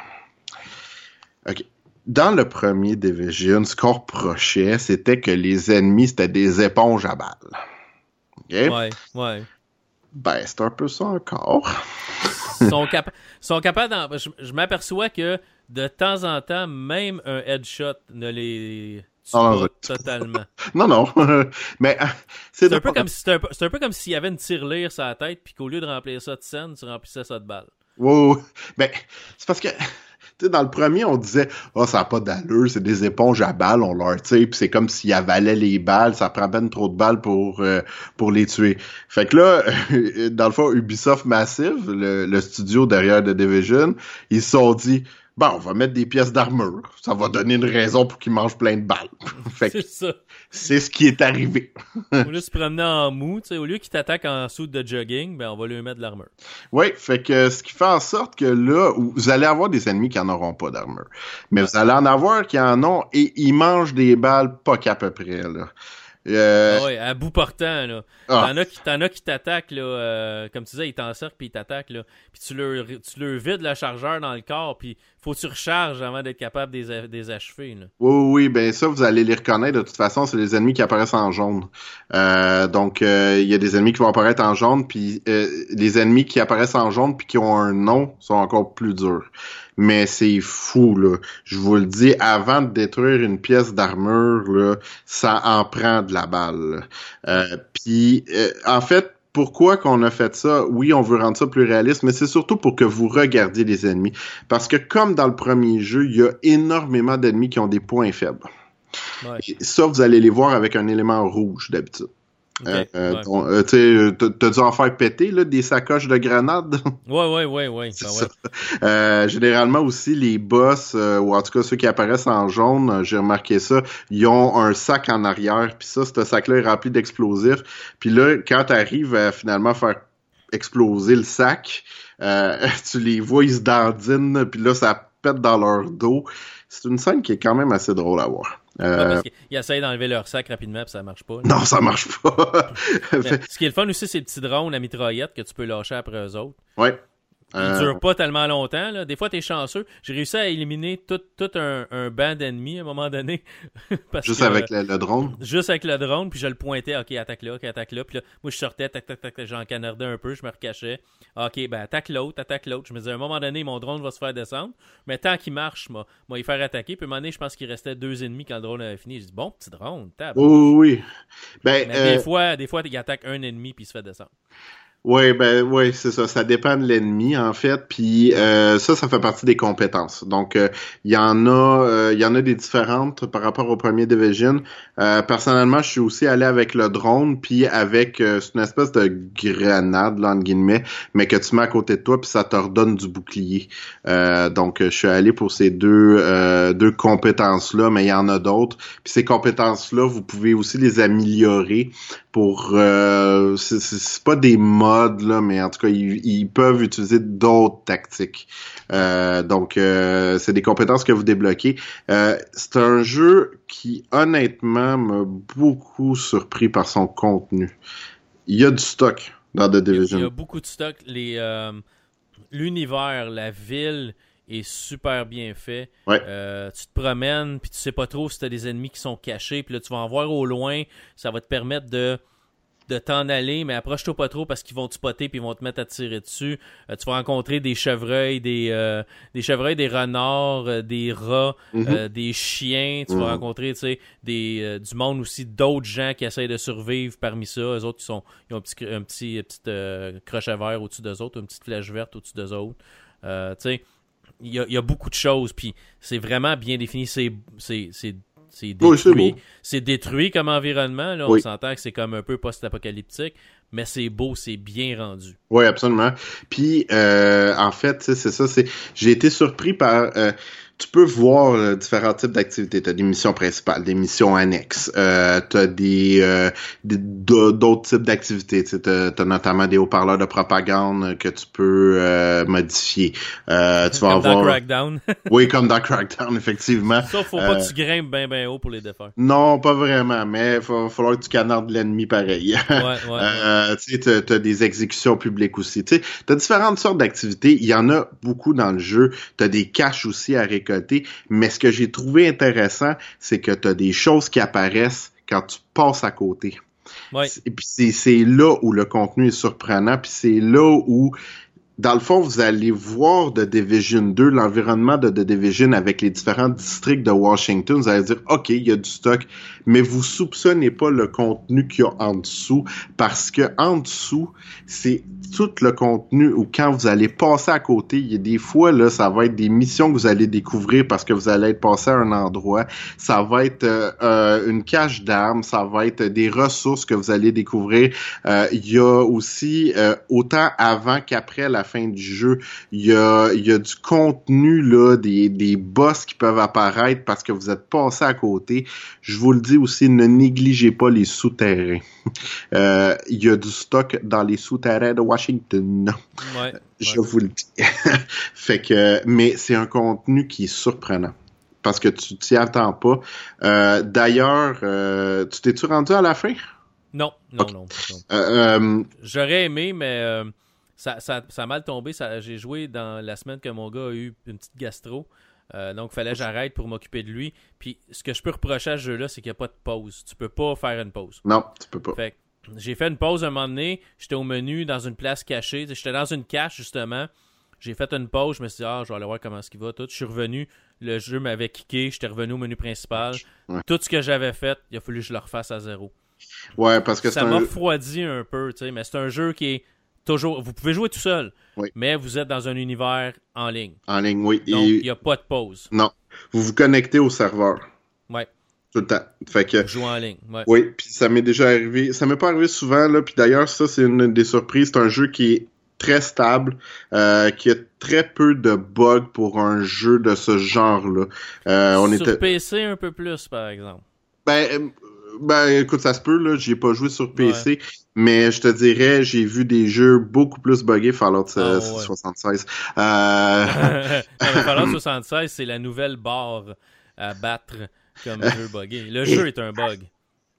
B: OK dans le premier Division, ce qu'on reprochait, c'était que les ennemis, c'était des éponges à balles.
C: Ouais, ouais.
B: Ben, c'est un peu ça encore.
C: Sont, sont capables Je, m'aperçois que de temps en temps, même un headshot ne les tue pas totalement.
B: non, non. Mais
C: c'est un, peu comme si, un, un peu comme s'il y avait une tirelire sur la tête, puis qu'au lieu de remplir ça de scène, tu remplissais ça de balles.
B: Wow. Ben, c'est parce que dans le premier, on disait oh, ça n'a pas d'allure, c'est des éponges à balles, on leur tire, puis c'est comme s'ils avalaient les balles, ça prend peine trop de balles pour, euh, pour les tuer. Fait que là, dans le fond, Ubisoft Massive, le, le studio derrière The Division, ils se sont dit bon, on va mettre des pièces d'armure. Ça va donner une raison pour qu'ils mangent plein de balles.
C: c'est ça.
B: C'est ce qui est arrivé.
C: au lieu de se promener en mou, au lieu qu'ils t'attaquent en soude de jogging, ben on va lui mettre de l'armure.
B: Oui, fait que ce qui fait en sorte que là, vous allez avoir des ennemis qui n'en auront pas d'armure. Mais vous allez en avoir qui en ont et ils mangent des balles pas qu'à peu près. Là.
C: Euh... Ah ouais, à bout portant, là. Ah. T'en as qui, t'en as qui t'attaquent, là, euh, comme tu disais, ils t'encerclent puis ils t'attaquent, là. Puis tu leur, tu leur vides le chargeur dans le corps, puis faut que tu recharges avant d'être capable de les, achever.
B: Oui, oui, ben ça, vous allez les reconnaître. De toute façon, c'est les ennemis qui apparaissent en jaune. Euh, donc, euh, il y a des ennemis qui vont apparaître en jaune, puis les ennemis qui apparaissent en jaune puis qui ont un nom sont encore plus durs mais c'est fou, là. Je vous le dis, avant de détruire une pièce d'armure, là, ça en prend de la balle. Euh, Puis, euh, en fait, pourquoi qu'on a fait ça? Oui, on veut rendre ça plus réaliste, mais c'est surtout pour que vous regardiez les ennemis. Parce que comme dans le premier jeu, il y a énormément d'ennemis qui ont des points faibles. Ça, vous allez les voir avec un élément rouge d'habitude. Euh, euh, tu as dû en faire péter là, des sacoches de grenades?
C: Ouais, ouais, ouais, ouais.
B: Ben généralement aussi, les boss, ou en tout cas ceux qui apparaissent en jaune, j'ai remarqué ça, ils ont un sac en arrière. Puis ça, ce sac-là est rempli d'explosifs. Puis là, quand tu arrives à finalement faire exploser le sac, tu les vois, ils se dandinent, puis là, ça pète dans leur dos. C'est une scène qui est quand même assez drôle à voir.
C: Euh... ils essayent d'enlever leur sac rapidement puis ça marche pas.
B: Non, ça marche pas.
C: ce qui est le fun aussi, c'est les petits drones à mitraillette que tu peux lâcher après eux autres.
B: Ouais.
C: Il ne dure pas tellement longtemps. Là. Des fois, tu es chanceux. J'ai réussi à éliminer tout, tout un, un banc d'ennemis à un moment donné.
B: juste avec le, drone?
C: Juste avec le drone, puis je le pointais. OK, attaque là, OK, attaque là. Puis là, moi, je sortais, tac, tac, tac, j'en canardais un peu, je me recachais. OK, ben attaque l'autre, attaque l'autre. Je me disais, à un moment donné, mon drone va se faire descendre. Mais tant qu'il marche, moi, moi, il faire attaquer. Puis à un moment donné, je pense qu'il restait deux ennemis quand le drone avait fini. Je dis, bon, petit drone, tape.
B: Oui, oui.
C: Ben, Mais des euh, fois, des fois, il attaque un ennemi, puis il se fait descendre.
B: Oui, ben oui, c'est ça. Ça dépend de l'ennemi en fait. Puis euh, ça, ça fait partie des compétences. Donc euh, il y en a, euh, il y en a des différentes par rapport au premier division. personnellement, je suis aussi allé avec le drone, puis avec c'est une espèce de grenade là, entre guillemets, mais que tu mets à côté de toi, puis ça te redonne du bouclier. donc je suis allé pour ces deux deux compétences là, mais il y en a d'autres. Puis ces compétences là, vous pouvez aussi les améliorer pour euh, c'est pas des modes là mais en tout cas ils, peuvent utiliser d'autres tactiques. Euh, donc euh, c'est des compétences que vous débloquez. Euh, c'est un jeu qui honnêtement m'a beaucoup surpris par son contenu. Il y a du stock dans The Division
C: il y a beaucoup de stock. Les l'univers la ville est super bien fait. tu te promènes, puis tu sais pas trop si tu as des ennemis qui sont cachés, puis là, tu vas en voir au loin. Ça va te permettre de de t'en aller, mais approche-toi pas trop parce qu'ils vont te spotter puis ils vont te mettre à tirer dessus. Euh, tu vas rencontrer des chevreuils, des, euh, des chevreuils, des renards, euh, des rats, mhm. des chiens. Tu vas mhm. rencontrer, des, du monde aussi, d'autres gens qui essayent de survivre parmi ça. Eux autres, qui sont, ils ont un petit, un petit, petit crochet vert au-dessus d'eux autres, une petite flèche verte au-dessus d'eux autres. tu sais, il y a, y a, beaucoup de choses, puis c'est vraiment bien défini. C'est c'est détruit. c'est détruit comme environnement. Là. On s'entend que c'est comme un peu post-apocalyptique, mais c'est beau, c'est bien rendu.
B: Oui, absolument. Puis, euh, en fait, c'est ça. C'est, j'ai été surpris par. Euh, tu peux voir euh, différents types d'activités. Tu as des missions principales, des missions annexes. Euh, tu as des, euh, d'autres types d'activités. Tu as, notamment des haut-parleurs de propagande que tu peux euh, modifier.
C: Euh, tu vas comme avoir... dans Crackdown.
B: oui, comme dans Crackdown, effectivement.
C: Ça, faut pas que tu grimpes bien bien haut pour les défaire.
B: Non, pas vraiment, mais il va falloir que tu canardes l'ennemi pareil.
C: ouais, ouais.
B: tu sais, as, des exécutions publiques aussi. Tu as différentes sortes d'activités. Il y en a beaucoup dans le jeu. Tu as des caches aussi à récolter mais ce que j'ai trouvé intéressant, c'est que tu as des choses qui apparaissent quand tu passes à côté. Et puis c'est là où le contenu est surprenant, puis c'est là où dans le fond, vous allez voir de Division 2, l'environnement de The Division avec les différents districts de Washington. Vous allez dire, OK, il y a du stock, mais vous soupçonnez pas le contenu qu'il y a en dessous parce que en dessous, c'est tout le contenu ou quand vous allez passer à côté, il y a des fois, là, ça va être des missions que vous allez découvrir parce que vous allez être passé à un endroit. Ça va être euh, euh, une cache d'armes, ça va être des ressources que vous allez découvrir. Euh, il y a aussi, autant avant qu'après la fin du jeu. Il y a, il y a du contenu, là, des, des boss qui peuvent apparaître parce que vous êtes passé à côté. Je vous le dis aussi, ne négligez pas les souterrains. Euh, il y a du stock dans les souterrains de Washington.
C: Ouais,
B: Je vous le dis. fait que, mais c'est un contenu qui est surprenant parce que tu t'y attends pas. Euh, d'ailleurs, euh, tu t'es-tu rendu à la fin?
C: Non, non, non. J'aurais aimé, mais ça, ça, ça, a mal tombé. J'ai joué dans la semaine que mon gars a eu une petite gastro. Euh, donc, il fallait que j'arrête pour m'occuper de lui. Puis, ce que je peux reprocher à ce jeu-là, c'est qu'il n'y a pas de pause. Tu peux pas faire une pause.
B: Non, tu peux pas.
C: Fait j'ai fait une pause un moment donné. J'étais au menu dans une place cachée. J'étais dans une cache, justement. J'ai fait une pause. Je me suis dit, ah, je vais aller voir comment ce qu'il va. Tout. Je suis revenu. Le jeu m'avait kické. J'étais revenu au menu principal. Tout ce que j'avais fait, il a fallu que je le refasse à zéro.
B: Ouais, parce que
C: ça m'a refroidi un peu, tu sais. Mais c'est un jeu qui est toujours. Vous pouvez jouer tout seul, mais vous êtes dans un univers en ligne.
B: En ligne, oui.
C: Donc, il n'y a pas de pause.
B: Non. Vous vous connectez au serveur.
C: Ouais.
B: Tout le temps. Fait que,
C: Jouer en ligne. Ouais.
B: oui, puis ça m'est déjà arrivé. Ça m'est pas arrivé souvent, là. Puis d'ailleurs, ça, c'est une des surprises. C'est un jeu qui est très stable, euh, qui a très peu de bugs pour un jeu de ce genre-là. Euh, on
C: Sur
B: était...
C: PC un peu plus, par exemple.
B: Ben, euh, ben, écoute, ça se peut, là. J'y ai pas joué sur PC, mais je te dirais, j'ai vu des jeux beaucoup plus buggés Fallout
C: Ah, ouais.
B: 76. Euh,
C: non, mais Fallout 76, c'est la nouvelle barre à battre comme jeu buggé. Le jeu est un bug.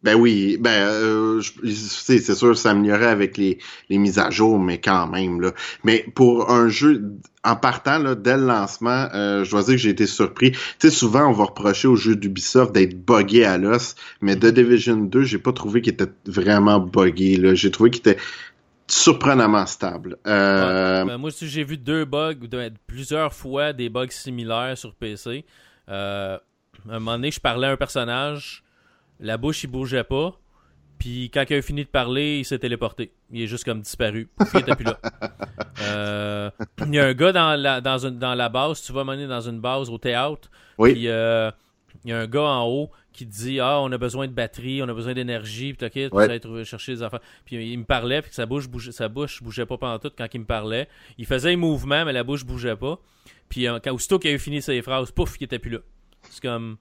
B: Ben oui, ben euh, c'est sûr ça s'améliorait avec les, les mises à jour, mais quand même là. Mais pour un jeu en partant là, dès le lancement, euh, je dois dire que j'ai été surpris. Tu sais, souvent on va reprocher aux jeux d'Ubisoft d'être buggé à l'os, mais The Division 2, j'ai pas trouvé qu'il était vraiment buggé. Là, j'ai trouvé qu'il était surprenamment stable. Euh,
C: Ben, moi aussi, j'ai vu deux bugs, ou plusieurs fois des bugs similaires sur PC. Euh, à un moment donné, je parlais à un personnage, la bouche, il bougeait pas. Puis quand il a fini de parler, il s'est téléporté. Il est juste comme disparu. Il était plus là. Euh, Il y a un gars dans la, dans une, dans la base, tu vas mener dans une base au théâtre.
B: Oui.
C: Puis euh, il y a un gars en haut qui dit Ah, on a besoin de batterie, on a besoin d'énergie, puis t'inquiète,
B: Ouais.
C: vous chercher des affaires. Puis il me parlait, puis que sa bouche bougeait, sa bouche bougeait pas pendant tout quand il me parlait. Il faisait un mouvement, mais la bouche bougeait pas. Puis euh, quand, aussitôt qu'il a eu fini ses phrases, pouf, il était plus là. C'est comme.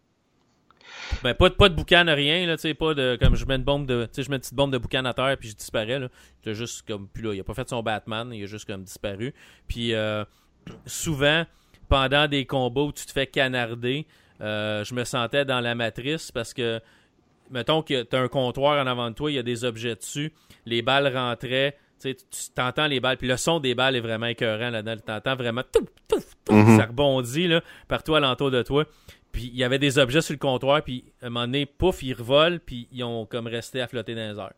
C: Ben, pas, de- pas de boucan, rien, là, tu sais, pas de. Comme je mets une bombe de. Tu sais, je mets une petite bombe de boucan à terre, puis je disparais, là. C'était juste comme. Puis là, il a pas fait son Batman, il a juste comme disparu. Puis euh, souvent, pendant des combats où tu te fais canarder, euh, je me sentais dans la matrice parce que. Mettons que tu as un comptoir en avant de toi, il y a des objets dessus, les balles rentraient, tu t'entends les balles, puis le son des balles est vraiment écœurant là-dedans. Tu entends vraiment touf, touf, touf,
B: Mhm.
C: ça rebondit là, partout alentour de toi. Puis il y avait des objets sur le comptoir, puis à un moment donné, pouf, ils revolent, puis ils ont comme resté à flotter dans les airs.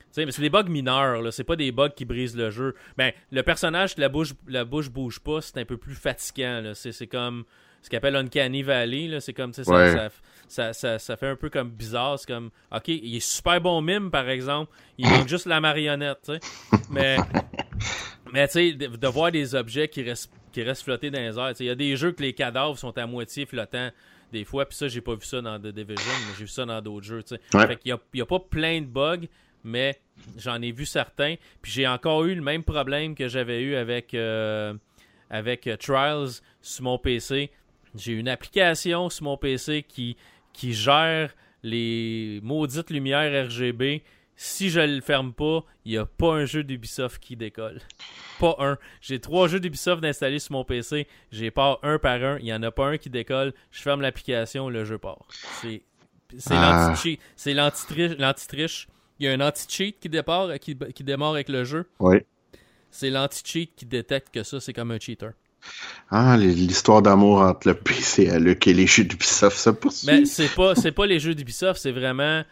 C: Tu sais, mais c'est des bugs mineurs, là. C'est pas des bugs qui brisent le jeu. Ben, le personnage, la bouche, la bouche bouge pas, c'est un peu plus fatigant, là. C'est, c'est comme ce qu'on appelle Uncanny Valley, là. C'est comme, ça, ça, ça, ça, ça fait un peu comme bizarre. C'est comme, ok, il est super bon mime, par exemple. Il manque juste la marionnette, tu sais. Mais, mais tu sais, de, de voir des objets qui restent, qui restent flottés dans les airs. Il y a des jeux que les cadavres sont à moitié flottants des fois, puis ça, j'ai pas vu ça dans The Division, mais j'ai vu ça dans d'autres jeux.
B: Ouais.
C: Fait qu'il y a, il y a pas plein de bugs, mais j'en ai vu certains. Puis j'ai encore eu le même problème que j'avais eu avec, euh, avec euh, Trials sur mon PC. J'ai une application sur mon PC qui, qui gère les maudites lumières RGB. Si je le ferme pas, il n'y a pas un jeu d'Ubisoft qui décolle. Pas un. J'ai trois jeux d'Ubisoft installés sur mon PC. J'ai pas un par un. Il n'y en a pas un qui décolle. Je ferme l'application, le jeu part. C'est
B: Ah.
C: l'anti-cheat. C'est l'anti-triche. Il y a un anti-cheat qui, départ, qui, qui démarre avec le jeu.
B: oui.
C: C'est l'anti-cheat qui détecte que ça, c'est comme un cheater.
B: Ah, l'histoire d'amour entre le PC à Luc et les jeux d'Ubisoft se poursuit.
C: Mais c'est pas c'est pas les jeux d'Ubisoft, c'est vraiment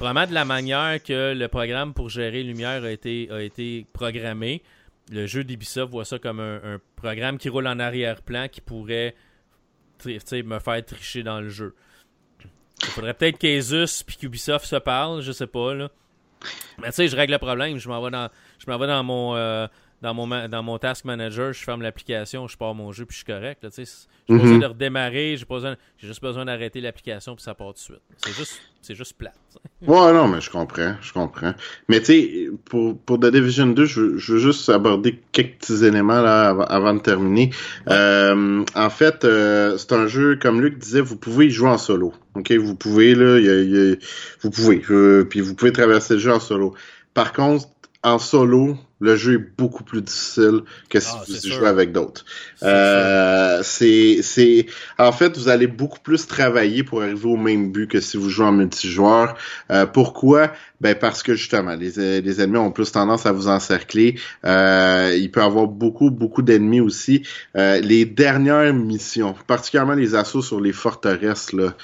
C: vraiment de la manière que le programme pour gérer lumière a été programmé. Le jeu d'Ubisoft voit ça comme un, programme qui roule en arrière-plan qui pourrait me faire tricher dans le jeu. Il faudrait peut-être qu'Asus puis qu'Ubisoft se parlent, je sais pas. Mais tu sais, je règle le problème, je m'en vais dans je m'en vais dans mon euh, dans mon dans mon task manager, je ferme l'application, je pars mon jeu puis je suis correct sais. J'ai pas
B: Mhm.
C: besoin de redémarrer, j'ai pas besoin j'ai juste besoin d'arrêter l'application puis ça part tout de suite. C'est juste c'est juste plate.
B: Ouais, non, mais je comprends, je comprends. Mais tu sais, pour, pour The Division 2, je, veux- je veux juste aborder quelques petits éléments là avant, avant de terminer. Euh, en fait, euh, c'est un jeu, comme Luc disait, vous pouvez y jouer en solo. Ok, vous pouvez là, il y a- y a- vous pouvez, euh, puis vous pouvez traverser le jeu en solo. Par contre, en solo, le jeu est beaucoup plus difficile que si
C: Ah,
B: vous jouez avec d'autres. Euh, c'est, en fait, vous allez beaucoup plus travailler pour arriver au même but que si vous jouez en multijoueur. Euh, pourquoi? Ben parce que justement, les, les ennemis ont plus tendance à vous encercler. Euh, il peut y avoir beaucoup, beaucoup d'ennemis aussi. Euh, les dernières missions, particulièrement les assauts sur les forteresses, là.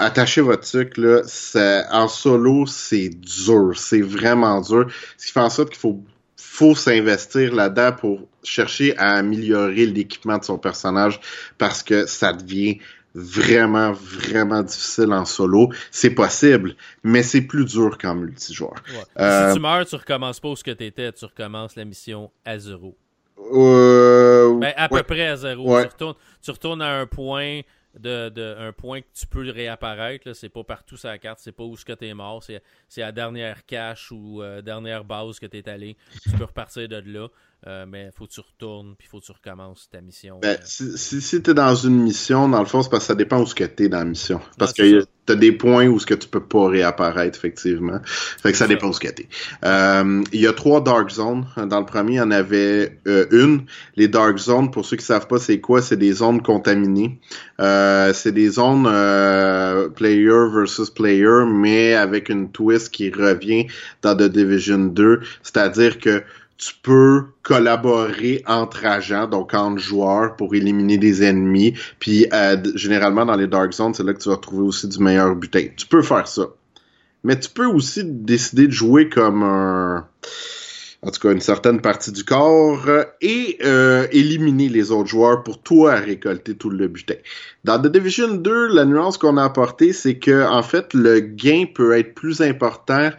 B: Attachez votre truc, là, ça- en solo, c'est dur, c'est vraiment dur. Ce qui fait en sorte qu'il faut faut s'investir là-dedans pour chercher à améliorer l'équipement de son personnage parce que ça devient vraiment, vraiment difficile en solo. C'est possible, mais c'est plus dur qu'en multijoueur.
C: Ouais.
B: Euh,
C: Si tu meurs, tu recommences pas où ce que t'étais, tu recommences la mission à zéro.
B: Euh,
C: Ben, à
B: ouais.
C: peu près à zéro.
B: Ouais.
C: Tu, retournes, tu retournes à un point de, un point que tu peux réapparaître. C'est pas partout sur la carte, c'est pas où ce que tu es mort, c'est la dernière cache ou euh, dernière base que tu es allé. Tu peux repartir de là. Euh, mais faut que tu retournes, puis faut que tu recommences ta mission.
B: Ben, si si, tu es dans une mission, dans le fond, c'est parce que ça dépend où ce que tu es dans la mission. Parce que tu as des points où ce que tu peux pas réapparaître, effectivement. Fait que ça dépend où ce que tu euh, Il y a trois Dark Zones. Dans le premier, il y en avait euh, une. Les Dark Zones, pour ceux qui savent pas c'est quoi, c'est des zones contaminées. c'est des zones player versus player, mais avec une twist qui revient dans The Division 2. C'est-à-dire que tu peux collaborer entre agents, donc entre joueurs, pour éliminer des ennemis. Puis euh, généralement dans les Dark Zones, c'est là que tu vas trouver aussi du meilleur butin. Tu peux faire ça. Mais tu peux aussi décider de jouer comme un en tout cas une certaine partie du corps, et euh, éliminer les autres joueurs pour toi récolter tout le butin. Dans The Division 2, la nuance qu'on a apportée, c'est que en fait le gain peut être plus important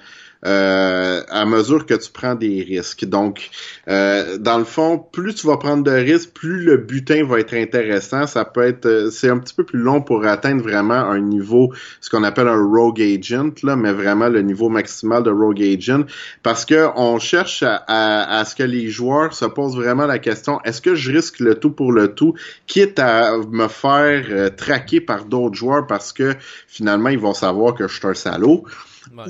B: euh, à mesure que tu prends des risques. Donc, euh, dans le fond, plus tu vas prendre de risques, plus le butin va être intéressant. Ça peut être, euh, c'est un petit peu plus long pour atteindre vraiment un niveau, ce qu'on appelle un rogue agent, là, mais vraiment le niveau maximal de rogue agent, parce que on cherche à, à, ce que les joueurs se posent vraiment la question est-ce que je risque le tout pour le tout, quitte à me faire traquer par d'autres joueurs parce que finalement ils vont savoir que je suis un salaud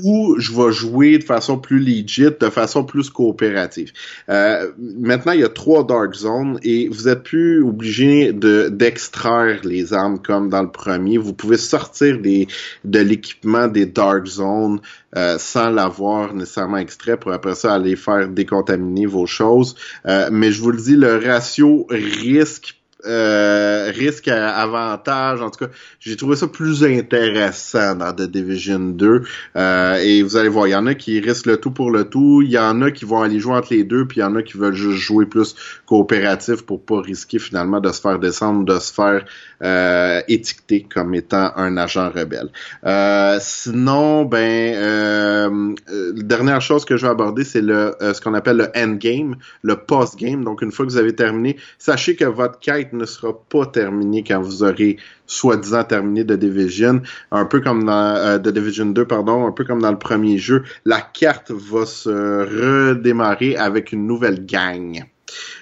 B: ou je vais jouer de façon plus legit, de façon plus coopérative. Euh, maintenant, il y a trois Dark Zones et vous êtes plus obligé de d'extraire les armes comme dans le premier. Vous pouvez sortir des de l'équipement des Dark Zones euh, sans l'avoir nécessairement extrait pour après ça aller faire décontaminer vos choses. Euh, mais je vous le dis, le ratio risque euh, risque avantage. En tout cas, j'ai trouvé ça plus intéressant dans The Division 2. Euh, et vous allez voir, il y en a qui risquent le tout pour le tout. Il y en a qui vont aller jouer entre les deux, puis il y en a qui veulent juste jouer plus coopératif pour pas risquer finalement de se faire descendre, de se faire euh, étiqueter comme étant un agent rebelle. Euh, sinon, ben, euh, dernière chose que je vais aborder, c'est le ce qu'on appelle le endgame, le post-game. Donc, une fois que vous avez terminé, sachez que votre quête ne sera pas terminé quand vous aurez soi-disant terminé de Division, un peu comme dans euh, de Division 2, pardon, un peu comme dans le premier jeu, la carte va se redémarrer avec une nouvelle gang.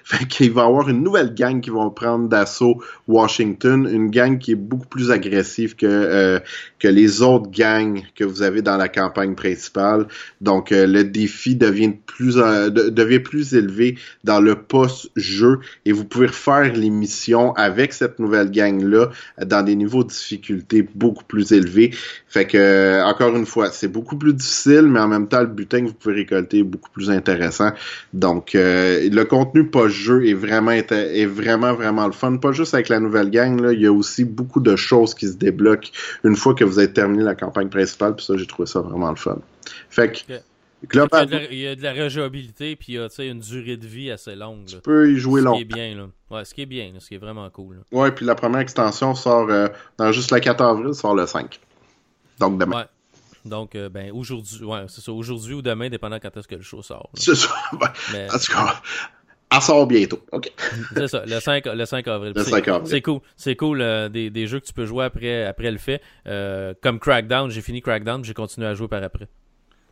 B: Fait qu'il va y avoir une nouvelle gang qui va prendre d'assaut Washington, une gang qui est beaucoup plus agressive que euh, que les autres gangs que vous avez dans la campagne principale. Donc euh, le défi devient plus euh, devient plus élevé dans le post-jeu et vous pouvez refaire les missions avec cette nouvelle gang là dans des niveaux de difficulté beaucoup plus élevés. Fait que encore une fois, c'est beaucoup plus difficile, mais en même temps le butin que vous pouvez récolter est beaucoup plus intéressant. Donc le contenu post jeu est vraiment est vraiment vraiment le fun. Pas juste avec la nouvelle gang, là, il y a aussi beaucoup de choses qui se débloquent une fois que vous avez terminé la campagne principale. Puis ça, j'ai trouvé ça vraiment le fun. Fait que
C: il, y a de la rejouabilité puis il y a une durée de vie assez longue.
B: Tu peux y jouer longtemps.
C: Ce qui est bien, là. Ouais, ce qui est bien, ce qui est vraiment cool.
B: Ouais, puis la première extension sort euh, dans juste le 4 avril, sort le 5. Donc demain.
C: Ouais. Donc, euh, ben, aujourd'hui, ouais, c'est ça, aujourd'hui ou demain, dépendant quand est-ce que le show sort.
B: C'est ça. Mais... En tout cas, elle sort bientôt. OK.
C: c'est ça, le 5, le 5 avril.
B: Le 5 avril.
C: C'est cool. C'est cool euh, des, des, jeux que tu peux jouer après, après le fait. Euh, comme Crackdown, j'ai fini Crackdown, j'ai continué à jouer par après.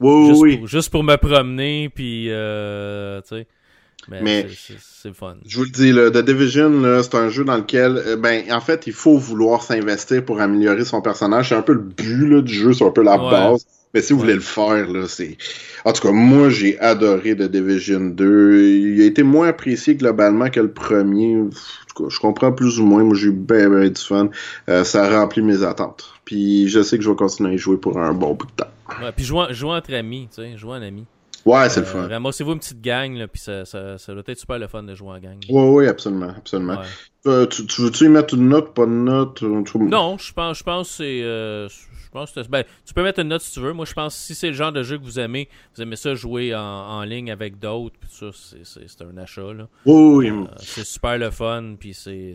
B: Oui,
C: juste
B: oui.
C: Pour, juste pour me promener, puis euh, tu sais. Mais, c'est fun.
B: Je vous le dis, le The Division, c'est un jeu dans lequel, ben, en fait, il faut vouloir s'investir pour améliorer son personnage. C'est un peu le but là, du jeu, c'est un peu la base. Mais si vous voulez le faire, là, c'est. En tout cas, moi, j'ai adoré The Division 2. Il a été moins apprécié globalement que le premier. En tout cas, je comprends plus ou moins. Moi, j'ai eu bien, bien du fun. Euh, ça a rempli mes attentes. Puis je sais que je vais continuer à y jouer pour un bon bout de temps.
C: Ouais, puis jouer, jouer entre amis, tu sais, jouer en ami.
B: Ouais, c'est le fun.
C: Ramassez-vous une petite gang, là, puis ça, ça, ça, doit être super le fun de jouer en gang.
B: Ouais, oui, absolument, absolument. Euh, tu, tu veux-tu y mettre une note, pas de note?
C: Non, je pense, je pense que c'est... Euh, ben, tu peux mettre une note si tu veux. Moi, je pense que si c'est le genre de jeu que vous aimez, vous aimez ça jouer en, ligne avec d'autres, ça, c'est un achat. Là.
B: Oui,
C: euh, c'est super le fun, puis c'est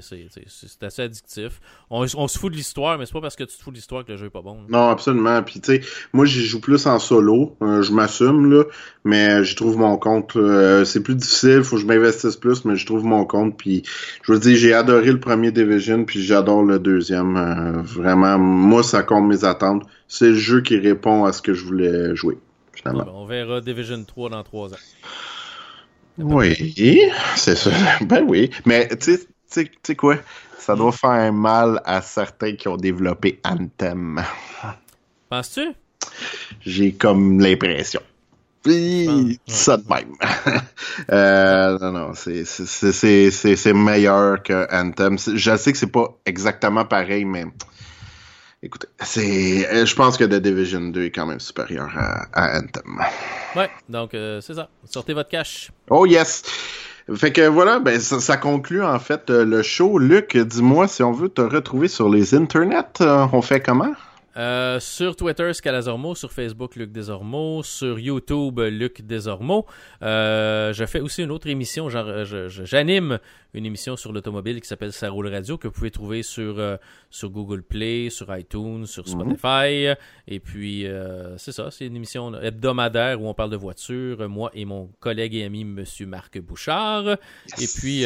C: assez addictif. On, se fout de l'histoire, mais c'est pas parce que tu te fous de l'histoire que le jeu est pas bon.
B: Non, absolument. Puis, tu sais, moi, j'y joue plus en solo. Euh, je m'assume, là, mais j'y trouve mon compte. Euh, c'est plus difficile, faut que je m'investisse plus, mais je trouve mon compte. Puis, je veux dire, j'ai adoré le premier Division, puis j'adore le deuxième. Euh, vraiment, moi, ça compte mes attentes. C'est le jeu qui répond à ce que je voulais jouer. Finalement.
C: on verra Division 3 dans 3 ans.
B: Oui, c'est ça. Ben oui. Mais tu sais quoi? Ça doit faire mal à certains qui ont développé Anthem.
C: Penses-tu?
B: J'ai comme l'impression. Puis, ça de même. euh, non, non, c'est meilleur que Anthem. Je sais que c'est pas exactement pareil, mais écoutez, c'est, je pense que The Division 2 est quand même supérieur à, Anthem.
C: Ouais, donc euh, c'est ça. Sortez votre cash.
B: Oh yes! Fait que voilà, ben ça, conclut en fait euh, le show. Luc, dis-moi si on veut te retrouver sur les internets, euh, on fait comment?
C: Euh, sur Twitter, Scalazormo. Sur Facebook, Luc Desormeaux. Sur YouTube, Luc Desormeaux. Euh, je fais aussi une autre émission. J'anime une émission sur l'automobile qui s'appelle Ça roule radio que vous pouvez trouver sur, euh, sur Google Play, sur iTunes, sur mhm. Spotify. Et puis, c'est ça. C'est une émission hebdomadaire où on parle de voitures. Moi et mon collègue et ami, Monsieur Marc Bouchard. Et puis,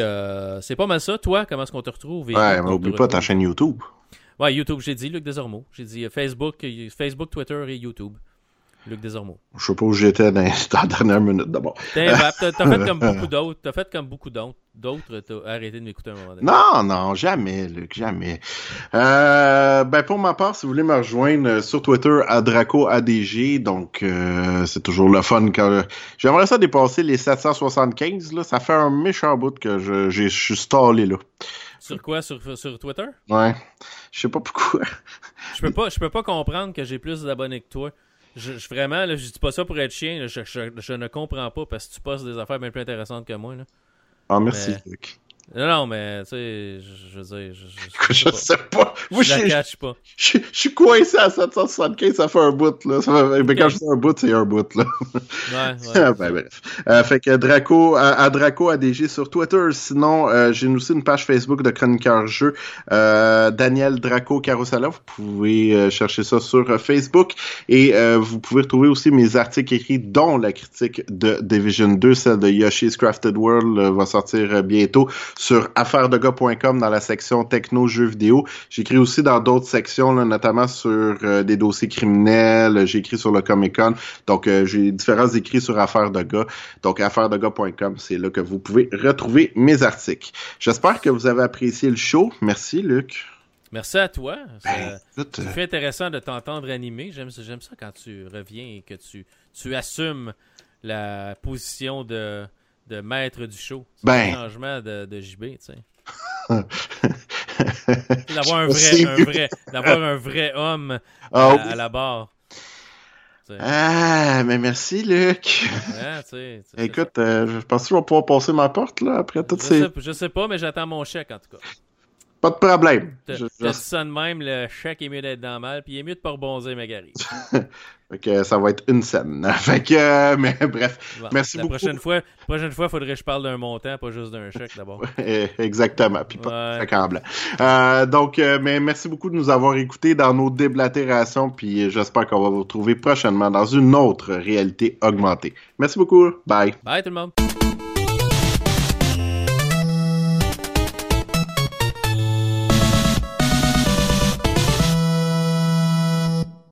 C: c'est pas mal ça. Toi, comment est-ce qu'on te retrouve?
B: ouais, n'oublie pas ta chaîne YouTube.
C: Ouais, YouTube, j'ai dit Luc Desormeaux. J'ai dit euh, Facebook, euh, Facebook, Twitter et YouTube. Luc Desormeaux.
B: Je sais pas où j'étais dans, la dernière minute d'abord.
C: T'as fait comme beaucoup d'autres. T'as fait comme beaucoup d'autres. D'autres, t'as arrêté de m'écouter un moment donné.
B: Non, non, jamais, Luc, jamais. Euh, ben pour ma part, si vous voulez me rejoindre sur Twitter à Draco ADG, donc euh, c'est toujours le fun quand j'aimerais ça dépasser les 775 là. Ça fait un méchant bout que je, je suis stallé là.
C: Sur quoi? Sur, sur Twitter?
B: Ouais. Je sais pas pourquoi.
C: je peux pas, je peux pas comprendre que j'ai plus d'abonnés que toi. Je, vraiment, là, je dis pas ça pour être chien. je, je, ne comprends pas parce que tu postes des affaires bien plus intéressantes que moi. Là.
B: Ah, merci, Luc.
C: Non, non, mais tu sais, je, veux dire.
B: Je, je, sais pas.
C: Moi, je, la catch pas.
B: Je, suis coincé à 775, ça fait un bout, là. Ça Mais quand je dis un bout, c'est un bout, là.
C: Ouais, ouais.
B: ben, bref. Euh, fait que Draco, à, à, Draco ADG sur Twitter. Sinon, euh, j'ai aussi une page Facebook de chroniqueur jeu. Euh, Daniel Draco Carousel. Vous pouvez chercher ça sur Facebook. Et vous pouvez retrouver aussi mes articles écrits, dont la critique de Division 2, celle de Yoshi's Crafted World, va sortir bientôt sur affairesdegars.com dans la section techno jeux vidéo. J'écris aussi dans d'autres sections, notamment sur euh, des dossiers criminels. J'ai écrit sur le Comic Con. Donc, euh, j'ai différents écrits sur Affaires de gars. Donc, affairesdegars.com, c'est là que vous pouvez retrouver mes articles. J'espère que vous avez apprécié le show. Merci, Luc.
C: Merci à toi. Ben, c'est euh, intéressant de t'entendre animer. J'aime ça, ça quand tu reviens et que tu, tu assumes la position de de maître du show.
B: Ben.
C: Un changement de, de JB, tu sais. d'avoir un vrai, un vrai, d'avoir un vrai homme ah à, la barre.
B: Ah, mais merci, Luc. Écoute, euh, je pense que je vais pouvoir passer ma porte, là, après toutes
C: je
B: ces...
C: Sais, je sais pas, mais j'attends mon chèque, en tout cas.
B: Pas de problème.
C: Je, je... ça de même, le chèque est mieux d'être dans le mal, puis il est mieux de pas rebondir, Magali.
B: fait que ça va être une scène. Fait que, euh, mais bref, merci
C: la
B: beaucoup.
C: Prochaine fois, la prochaine fois, faudrait que je parle d'un montant, pas juste d'un chèque d'abord.
B: Exactement, puis pas ouais. euh, donc, euh, mais merci beaucoup de nous avoir écoutés dans nos déblatérations, puis j'espère qu'on va vous retrouver prochainement dans une autre réalité augmentée. Merci beaucoup. Bye.
C: Bye tout le monde.